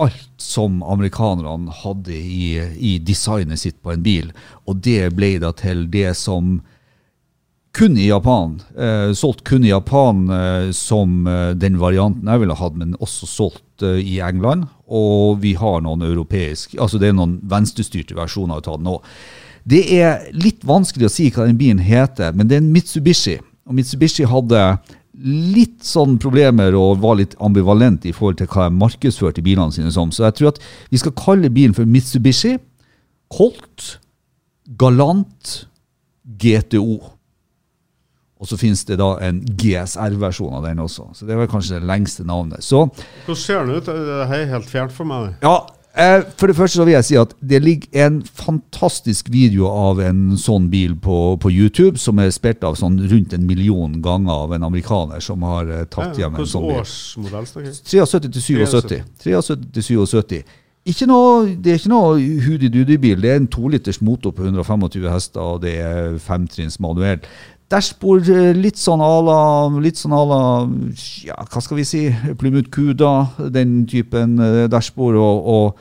alt som amerikanerne hadde i, i designet sitt på en bil, og det ble da til det som kun i Japan, eh, solgt kun i Japan eh, som eh, den varianten jeg ville hatt, men også solgt eh, i England. Og vi har noen europeisk, altså det er noen venstrestyrte versjoner av den òg. Det er litt vanskelig å si hva den bilen heter, men det er en Mitsubishi. Og Mitsubishi hadde litt sånn problemer og var litt ambivalent i forhold til hva de markedsførte bilene sine som. Så jeg tror at vi skal kalle bilen for Mitsubishi Colt Galant GTO. Og så finnes det da en GSR-versjon av den også. Så det var kanskje det lengste navnet. Så Hvordan ser den ut? Det er helt fjernt for meg. ja, for det første så vil jeg si at det ligger en fantastisk video av en sånn bil på, på YouTube, som er spilt av sånn rundt en million ganger av en amerikaner som har eh, tatt hjem en sånn bil. snakker vi? 73 til 77. 73 til 77. Ikke noe, det er ikke noe hudi-dudi-bil. Det er en toliters motor på 125 hester, og det er femtrinns manuell. Dashbord eh, litt sånn à la litt sånn à la, ja, hva skal vi si, Plymouth Cuda, den typen eh, dashbord. og, og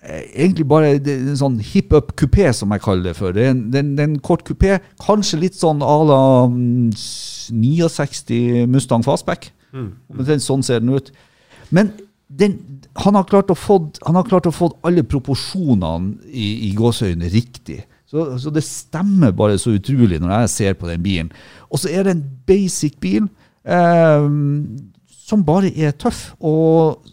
eh, egentlig bare en sånn hip up kupé, som jeg kaller det for. Det er en, det er kort kupé, kanskje litt sånn à la mm, 69 Mustang Fastback. Omtrent sånn ser den ut. Men den, han har klart å få, han har klart å fått alle proporsjonene i, i gåseøynene riktig. Så, så det stemmer bare så utrolig når jeg ser på den bilen. Og så er det en basic bil eh, som bare er tøff. Og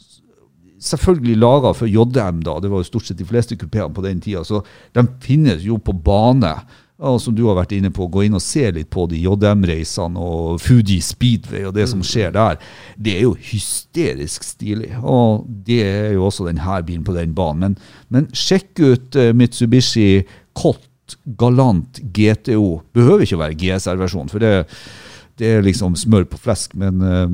selvfølgelig laga for JM, da. Det var jo stort sett de fleste kupeene på den tida. Så de finnes jo på bane. Og som du har vært inne på, gå inn og se litt på de JM-reisene og Fuji Speedway og det som skjer der. Det er jo hysterisk stilig. Og det er jo også denne bilen på den banen. Men, men sjekk ut eh, Mitsubishi Colt Galant GTO. Behøver ikke å være GSR-versjon, for det, det er liksom smør på flesk. Men eh,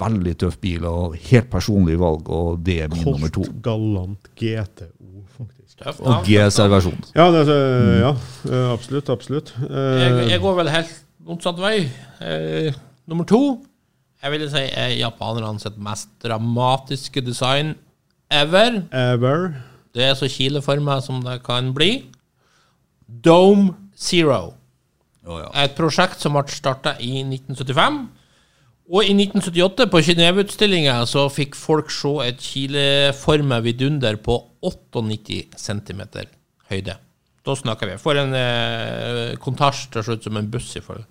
veldig tøff bil og helt personlig valg, og det er min nummer to. Galant GTO, faktisk. Tøft Og. GSR-versjon. Ja, det, ja eh, absolutt. Absolutt. Eh, Jeg, jeg går vel helt motsatt vei. Eh, nummer to jeg ville si er japanerne sitt mest dramatiske design ever. Ever. Det er så kileforma som det kan bli. Dome Zero. Oh, ja. Et prosjekt som ble starta i 1975. Og i 1978, på Genéve-utstillinga, så fikk folk se et kileforma vidunder på 98 cm høyde. Da snakker vi. For en eh, kontasj til slutt som en buss i forhold.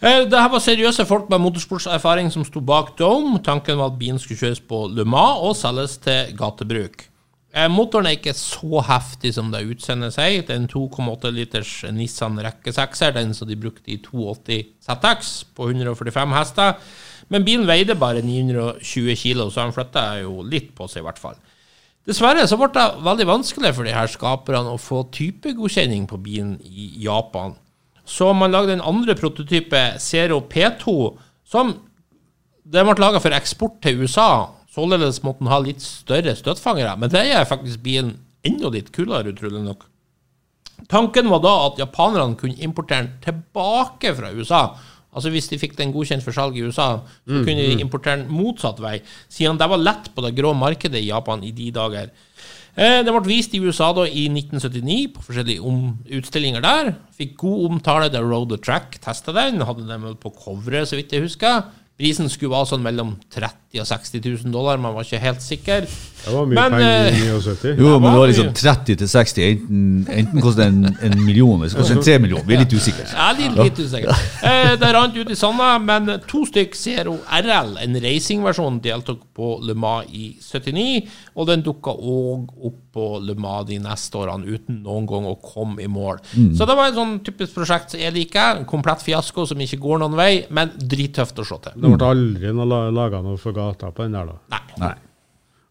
Eh, det her var seriøse folk med motorsportserfaring som sto bak Dome. Tanken var at bilen skulle kjøres på Le Mans og selges til gatebruk. Eh, motoren er ikke så heftig som det utseendet sier. Det er en 2,8 liters Nissan rekkesekser, den som de brukte i 280 ZX på 145 hester. Men bilen veide bare 920 kilo, så han flytta jo litt på seg, i hvert fall. Dessverre så ble det veldig vanskelig for de her skaperne å få typegodkjenning på bilen i Japan. Så man lagde en andre prototype, Zero P2, som den ble laga for eksport til USA. Således måtte den ha litt større støtfangere. Men det er faktisk bilen enda litt kulere, utrolig nok. Tanken var da at japanerne kunne importere den tilbake fra USA. Altså Hvis de fikk den godkjent for salg i USA, så kunne de importere den motsatt vei, siden det var lett på det grå markedet i Japan i de dager. Eh, Den ble vist i USA da i 1979 på forskjellige utstillinger der. Fikk god omtale da Road the Track testa den. Hadde den på coveret, så vidt jeg husker. Prisen skulle være sånn mellom 30 og 60 000 dollar, man var ikke helt sikker. Det var mye Men, penger eh, i 79. Jo, men det var liksom mye. 30 til 60. Enten, enten koster det en, en million, eller så koster det tre millioner. Vi er litt usikre. Er litt, litt usikre. Eh, det rant ut i sanda, men to stykk Zero RL, en racingversjon, deltok på Le Mans i 79, og den dukka òg opp på Le Mans de neste årene uten noen gang å komme i mål. Så det var et sånn typisk prosjekt som jeg liker. En komplett fiasko som ikke går noen vei, men drittøft å se til. Det ble aldri noe laga noe for gata på den der, da. Nei. Nei.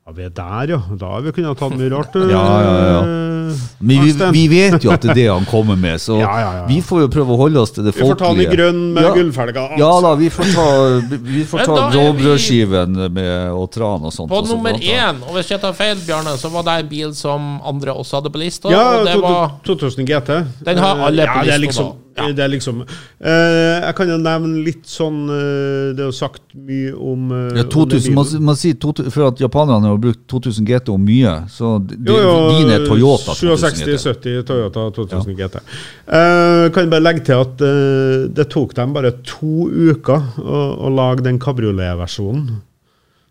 Ja, vi er der, ja. Da har vi kunnet tatt mye rart. Ja, ja, ja. Eh, Men vi, vi vet jo at det er det han kommer med, så Ja, ja, ja. vi får jo prøve å holde oss til det folkelige. Vi får ta den i grønn med Ja. gullfelger. Ja da, vi får ta, vi får ta da råbrødskiven med, og tran og sånt. På også, nummer én, og hvis jeg tar feil, Bjarne, så var det en bil som andre også hadde på lista. Ja, og det to- var 2000 GT. Den har alle på det lista liksom, da. Ja. Det er liksom uh, Jeg kan jo nevne litt sånn uh, Det er jo sagt mye om uh, Ja, 2000, den man, man sier to, For at japanerne har brukt 2000 GT og mye, så de, Jo, jo, din er Toyota 2000 GT. 67-70 Toyota 2000 GT. Uh, kan bare legge til at det tok dem bare to uker å, å lage den kabrioletversjonen.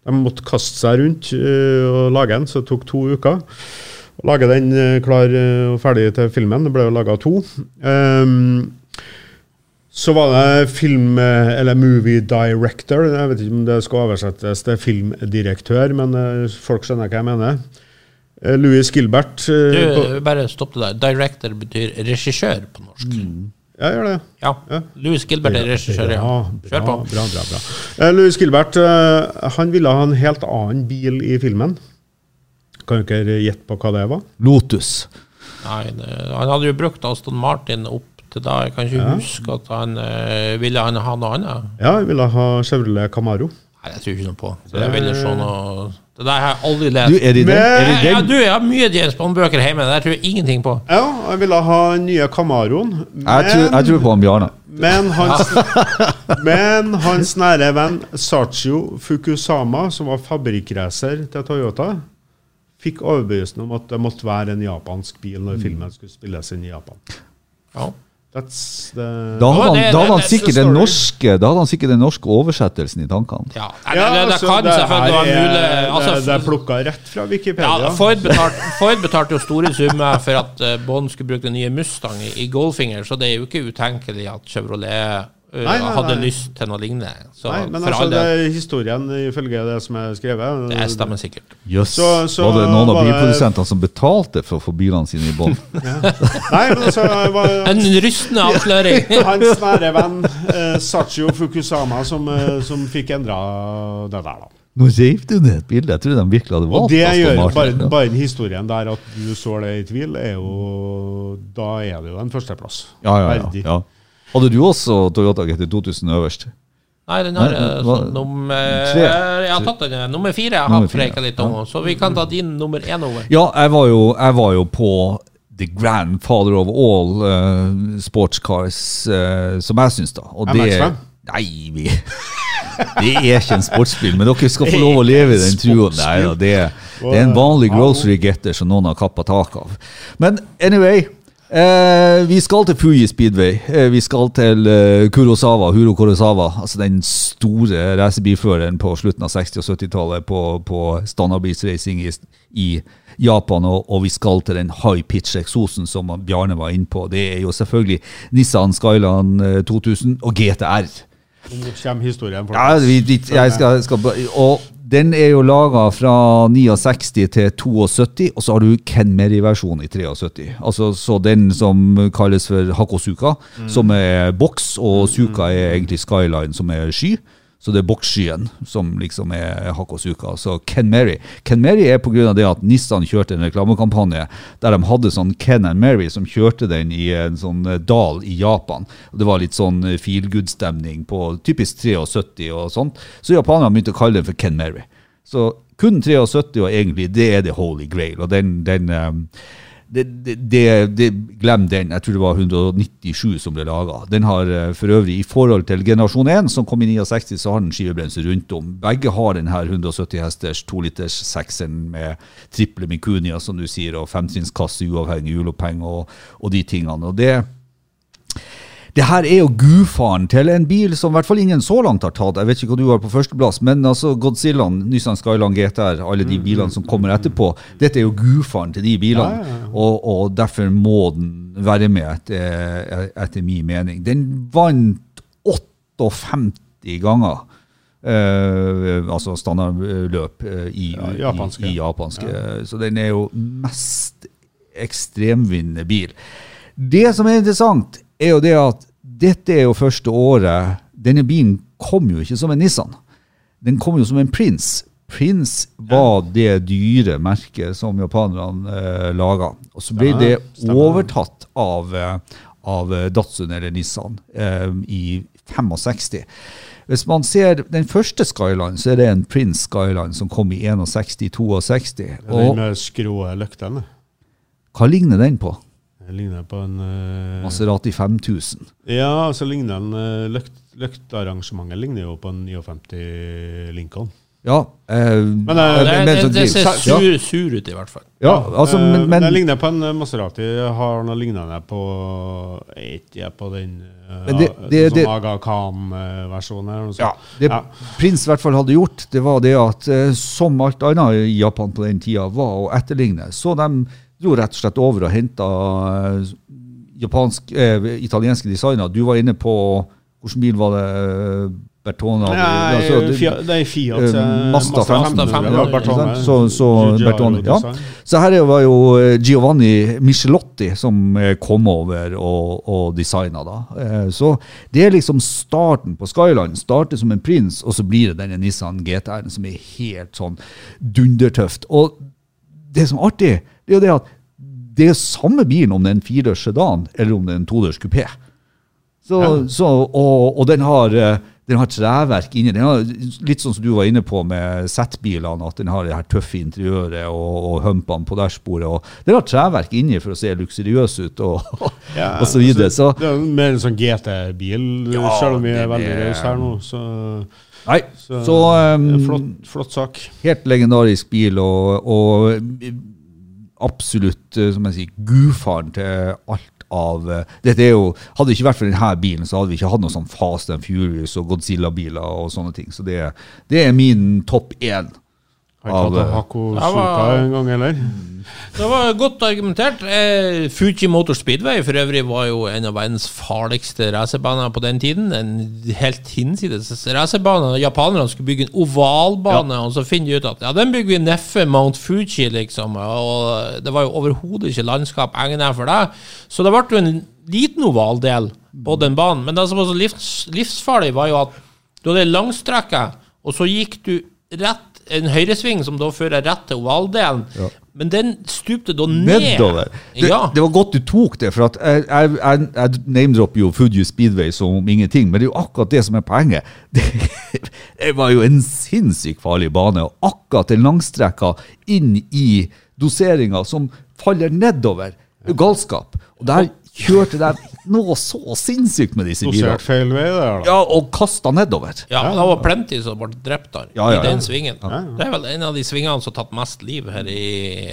De måtte kaste seg rundt og lage den, så det tok to uker. Å lage den klar og ferdig til filmen. Det ble jo laga to. Ehm, så var det film, eh, eller movie director. Jeg vet ikke om det skal oversettes til filmdirektør, men eh, folk skjønner hva jeg mener. Eh, Louis Gilbert. Du, bare stopp det der. Director betyr regissør på norsk. Jeg gjør det. Ja. Ja. Louis Gilbert er regissør, ja. Bra, Kjør på. bra, bra, bra. Louis Gilbert han ville ha en helt annen bil i filmen. Kan dere gjette på hva det var? Lotus. Nei, det, han hadde jo brukt Aston Martin opp til da. Jeg kan ikke Ja. huske at han eh, ville han ha noe annet. Ja, han ville ha Chevrolet Camaro. Nei, jeg tror ikke noe på. det. jeg ville se noe Det der har jeg aldri lest. Du, er det den? Men- Er det ja, du, jeg har mye James Bond-bøker hjemme. Det der tror jeg ingenting på. Ja, han ville ha den nye Camaroen. Jeg tror, jeg tror på han Bjarne. Men hans, men hans nære venn Sachio Fukusama, som var fabrikkracer til Toyota, fikk overbevisning om at det måtte være en japansk bil når filmen skulle spilles inn i Japan. Ja. That's the Da hadde han, da hadde han sikkert den norske Da hadde han sikkert den norske oversettelsen i tankene. Ja, det, det, det altså, kan det selvfølgelig være mulig altså, det, det er plukka rett fra Wikipedia. ja, Ford, betalte, Ford betalte jo store summer for at eh, Bond skulle bruke den nye Mustang i, Goldfinger, så det er jo ikke utenkelig at Chevrolet Nei, nei, hadde nei. lyst til noe lignende. Så Nei, men for altså, alle, det er historien ifølge det som er skrevet. det stemmer sikkert. Så- så Var det noen av var det- bilprodusentene som betalte for å få bilene sine i bånn? Nei, men altså var, En rystende avsløring. Hans nære venn eh, Sachio Fukusama som, eh, som fikk endra det der, da. Nå reiv du ned et bilde. Jeg trodde de virkelig hadde valgt Og det jeg gjør bare, bare historien der at du så det i tvil, er jo Da er det jo en førsteplass. Ja, ja, ja, Verdig. ja. Hadde du også Toyota GT2000 øverst? Nei, den har Nei, eh, sånn nummer Tre. Jeg har tatt den. Nummer fire jeg har hatt preika litt om, så vi kan ta din nummer én over. Ja, jeg var jo, jeg var jo på the grandfather of all uh, sportscars, uh, som jeg syns, da. Og det MX5? Nei, vi Det er ikke en sportsbil, men dere skal få lov å leve i den trua. Nei, det, det er en vanlig grocery getter som noen har kappa tak av. Men anyway, Eh, vi skal til Fuji Speedway. Eh, vi skal til eh, Kurosawa, Huro Kurosawa. Altså den store racerbilføreren på slutten av 60- og 70-tallet på, på standardbilsracing i, i Japan. Og, og vi skal til den high pitch-eksosen som Bjarne var inne på. Det er jo selvfølgelig Nissan Skyline eh, 2000 og GTR. Nå kommer historien. Ja, vi, vi, jeg skal, skal, og den er jo laga fra 69 til 72, og så har du Ken Merry-versjonen i 73. Altså, så den som kalles for Hakosuka, som er boks, og Suka er egentlig Skyline, som er sky. Så det er boksskyen som liksom er Hakosuka. Så Ken Mary. Ken Mary er pga. det at Nissan kjørte en reklamekampanje der de hadde sånn Ken and Mary som kjørte den i en sånn eh, dal i Japan. Det var litt sånn eh, feel good-stemning på typisk 73 og sånt. Så japanerne begynte å kalle den for Ken Mary. Så kun 73 og egentlig det er the holy grail. Og den, den eh, det, det, det, Glem den. Jeg tror det var 197 som ble laga. Den har eh, for øvrig, i forhold til generasjon 1, som kom i 69, så har den skivebremse rundt om. Begge har den her 170 hesters 2 liters sekseren med triple Mikunia, som du sier, og femtrinnskasse uavhengig hjuloppheng og, og de tingene. Og det det her er jo gudfaren til en bil som i hvert fall ingen så langt har tatt. Jeg vet ikke hva du har på førsteplass, men altså Godzillaen, Nissan Skyland GTR, alle de bilene som kommer etterpå, dette er jo gudfaren til de bilene. Ja, ja, ja. Og, og derfor må den være med, etter, etter min mening. Den vant 58 ganger. Uh, altså standardløp uh, i, Ja, japanske. i, i japanske. Så den er jo mest ekstremvinnende bil. Det som er interessant, er jo det at dette er jo første året Denne bilen kom jo ikke som en Nissan. Den kom jo som en Prince. Prince var det dyre merket som japanerne eh, laga. Og så ble det overtatt av, eh, av eh, Datsun eller Nissan eh, i 65. Hvis man ser den første Skyline, så er det en Prince Skyline som kom i 61-62. Den med skrå løktene. hva ligner den på? Det ligner på en uh, Maserati 5000. Ja, så ligner den uh, løkt, Løktarrangementet ligner jo på en 59 Lincoln. Ja, eh, Men, eh, Det, men det, så- det ser ja, sur, sur ut, i hvert fall. ja, altså, men, men Det ligner på en Maserati. Har noe lignende på Ikke på den uh, det- det- Aga Khan-versjonen. ja, det Ja. prins i hvert fall hadde gjort, det var det at som alt annet i Japan på den tida var å etterligne. Så de dro rett og slett over og henta japanske, eh, italienske designer. Du var inne på Hvilken bil var det? Bertone hadde- Nei, altså, det- Fiat, det er Fiat eh, eh, Mazda 500, 500, ja, ja, Bertone. Så- så Bertone, ja. Så her var jo eh, Giovanni Michelotti som eh, kom over og, og designa da. Eh, Så det er liksom starten på Skyline. Starter som en prins, og så blir det denne Nissan GTR-en som er helt sånn dundertøft. Og det som er artig, det er jo det at det er samme bilen om det er en firedørs sedan eller om det er en todørs kupé. Så, så, og, og den har eh, den har treverk inni. Den har, litt sånn som du var inne på med Z-bilene, at den har det her tøffe interiøret og, og humpene på dashbordet. og Den har treverk inni for å se luksuriøs ut, og, Ja, og så videre. Så, Det er mer en sånn GT-bil, Ja, selv om vi er veldig rause her nå. Så, nei, så, så um, flott, flott sak. helt legendarisk bil, og, og absolutt, eh, som jeg sier, gudfaren til alt av eh, Dette er jo, Hadde det ikke vært for denne bilen, så hadde vi ikke hatt noe sånn Fast and Furious og Godzilla-biler og sånne ting. Så det, det er min topp én. Har ikke hatt Hakosuka en gang, heller. Det var godt argumentert. Eh, Fuji Motor Speedway for øvrig var jo en av verdens farligste racerbaner på den tiden. En helt hinsides racerbane. Japanerne skulle bygge en ovalbane, og så finner de ut at ja, den bygger vi nedfor Mount Fuji, liksom. Og det var jo overhodet ikke landskap egnet for det. Så det ble jo en liten ovaldel på den banen. Men det som var så livs, livsfarlig, var jo at du hadde langstrekket, og så gikk du rett en høyresving som da fører rett til ovaldelen. Ja. Men den stupte da ned. Nedover. Det, Ja. det var godt du tok det, for at jeg, jeg, jeg, name-dropper jo Fuji Speedway som om ingenting, men det er jo akkurat det som er poenget. Det, det var jo en sinnssykt farlig bane, og akkurat den langstrekka inn i doseringa som faller nedover. Er galskap. Og der kjørte de noe så sinnssykt med disse bilene. Dosert feil vei der, da. Ja, og kasta nedover. Ja, det var plenty som ble drept der, Ja, ja, i den svingen. ja. Det er vel en av de svingene som har tatt mest liv her i,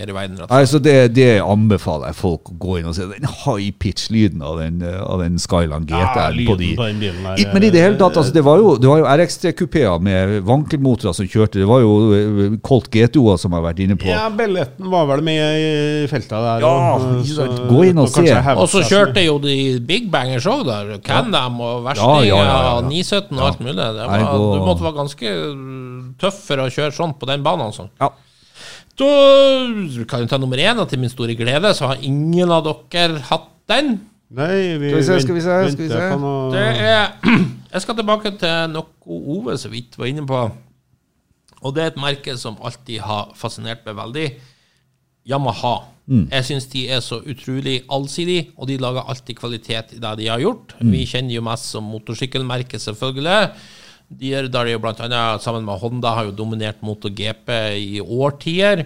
her i verden. rett og slett. Nei, så det, det anbefaler jeg folk å gå inn og se. Den high pitch-lyden av den, Skyland av den lyden GTR på de den bilen der. I- Men i det hele tatt, altså, det var jo, det var jo RX3-kupeer med vankelmotorer som kjørte. Det var jo eh, Colt GTO-er som har vært inne på. Ja, Belletten var vel med i feltet der. Ja, og, så- Gå inn og og se. Og så kjørte jo de Big Bangers òg der. Can-Am og versting ja, ja, ja, ja. 917 og alt mulig. Det var, du måtte være ganske tøff for å kjøre sånn på den banen. Altså. Ja. Da kan vi ta nummer én, og til min store glede så har ingen av dere hatt den. Nei, vi Skal vi se, skal vi se, skal vi se. noe- Det er Jeg skal tilbake til noe Ove så vidt var inne på. Og det er et merke som alltid har fascinert meg veldig. Yamaha. Jeg syns de er så utrolig allsidige, og de lager alltid kvalitet i det de har gjort. Vi kjenner jo mest som motorsykkelmerket, selvfølgelig. De er, der er jo blant annet sammen med Honda har jo dominert MotoGP i årtier.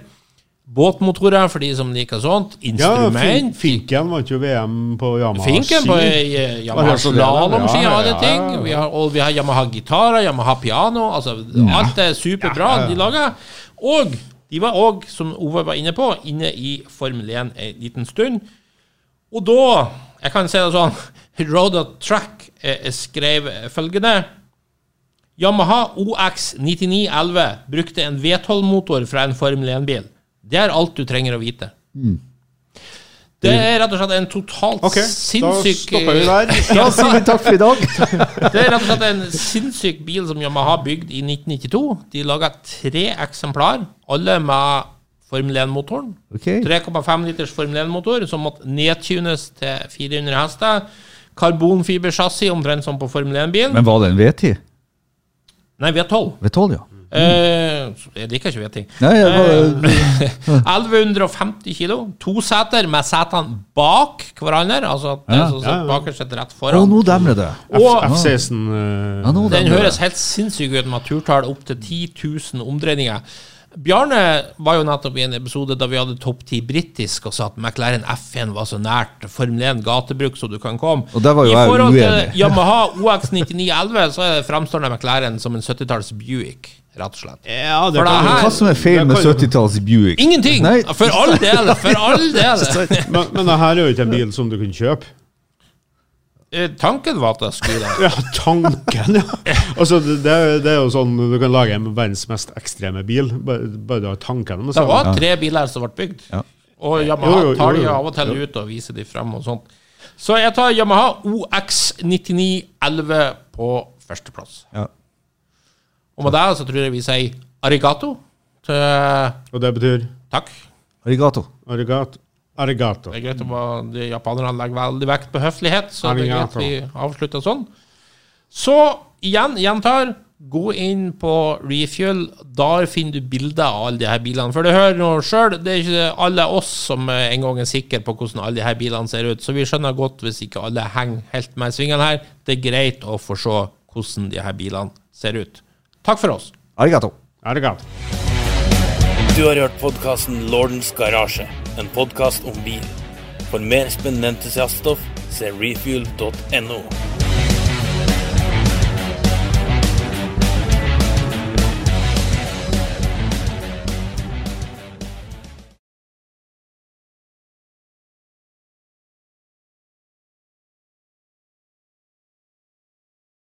Båtmotorer, for de som liker sånt. Ja, Fin- Instrument. Finken vant jo VM på Yamaha Finken på eh, Yamaha Ja, slalåmski Ja, ja, ja. Vi har, og vi har Yamaha gitarer, Yamaha piano. Altså, Alt er superbra de lager. Og de var òg, som Ove var inne på, inne i Formel 1 en liten stund. Og da Jeg kan si det sånn Road Track eh, skrev følgende Yamaha OX9911 brukte en V12-motor fra en Formel 1-bil. Det er alt du trenger å vite. Det er rett og slett en totalt Ok, da stopper vi der. Da sier vi takk for i dag. Det er rett og slett en sinnssyk bil som Yamaha bygde i 1992. De laga tre eksemplar, alle med Formel 1-motoren. Okay. 3,5 liters Formel 1-motor som måtte nedtunes til 400 hester. Karbonfibersjassi, omtrent som på Formel 1-bilen. Men var det en V10? Nei, V12. V12, ja. Eh, jeg liker ikke V-ting. Nei, jeg var, 1150 kilo. To seter med setene bak hverandre. Altså at den Ja. som sitter bakerst, sitter rett foran. Og nå demrer det. Og F16 uh... Ja, nå den høres helt sinnssyk ut med turtall opp til 10 000 omdreininger. Bjarne var jo nettopp i en episode da vi hadde topp 10 britisk og sa at McLaren F1 var så nært Formel 1 gatebruk som du kan komme. Og der var jo I jeg forhold uenig. til Yamaha OX9911 så det fremstående McLaren som en 70-talls Buick, rett og slett. Ja, det For det her- Hva som er feil med 70-talls Buick? Ingenting! Nei. For all del! For all del! men, men det her er jo ikke en bil som du kan kjøpe. Eh, Tanken var at jeg skulle det. Ja, tanken, ja. Altså, det, det er- jo sånn du kan lage en verdens mest ekstreme bil. Bare, du har tanken Det var tre biler som ble bygd. Ja. Og Yamaha Jo, jo, tar de av og til ut og viser de frem og sånt. Så jeg tar Yamaha OX9911 på førsteplass. Ja. Og med det så tror jeg vi sier arigato til Og det betyr Takk. Arigato. arigato. Arigato. Det er greit de Japanerne legger veldig vekt på høflighet, så det er greit Arigato. vi avslutter sånn. Så igjen, gjentar, gå inn på Refuel. Der finner du bilder av alle de her bilene. For du hører nå sjøl, det er ikke alle oss som en gang er sikre på hvordan alle de her bilene ser ut. Så vi skjønner godt hvis ikke alle henger helt med i svingene her. Det er greit å få se hvordan de her bilene ser ut. Takk for oss. Arigato. Arigato. Du har hørt podkasten Lordens Garasje, en podkast om bil. For mer spennende entusiaststoff, se refuel.no.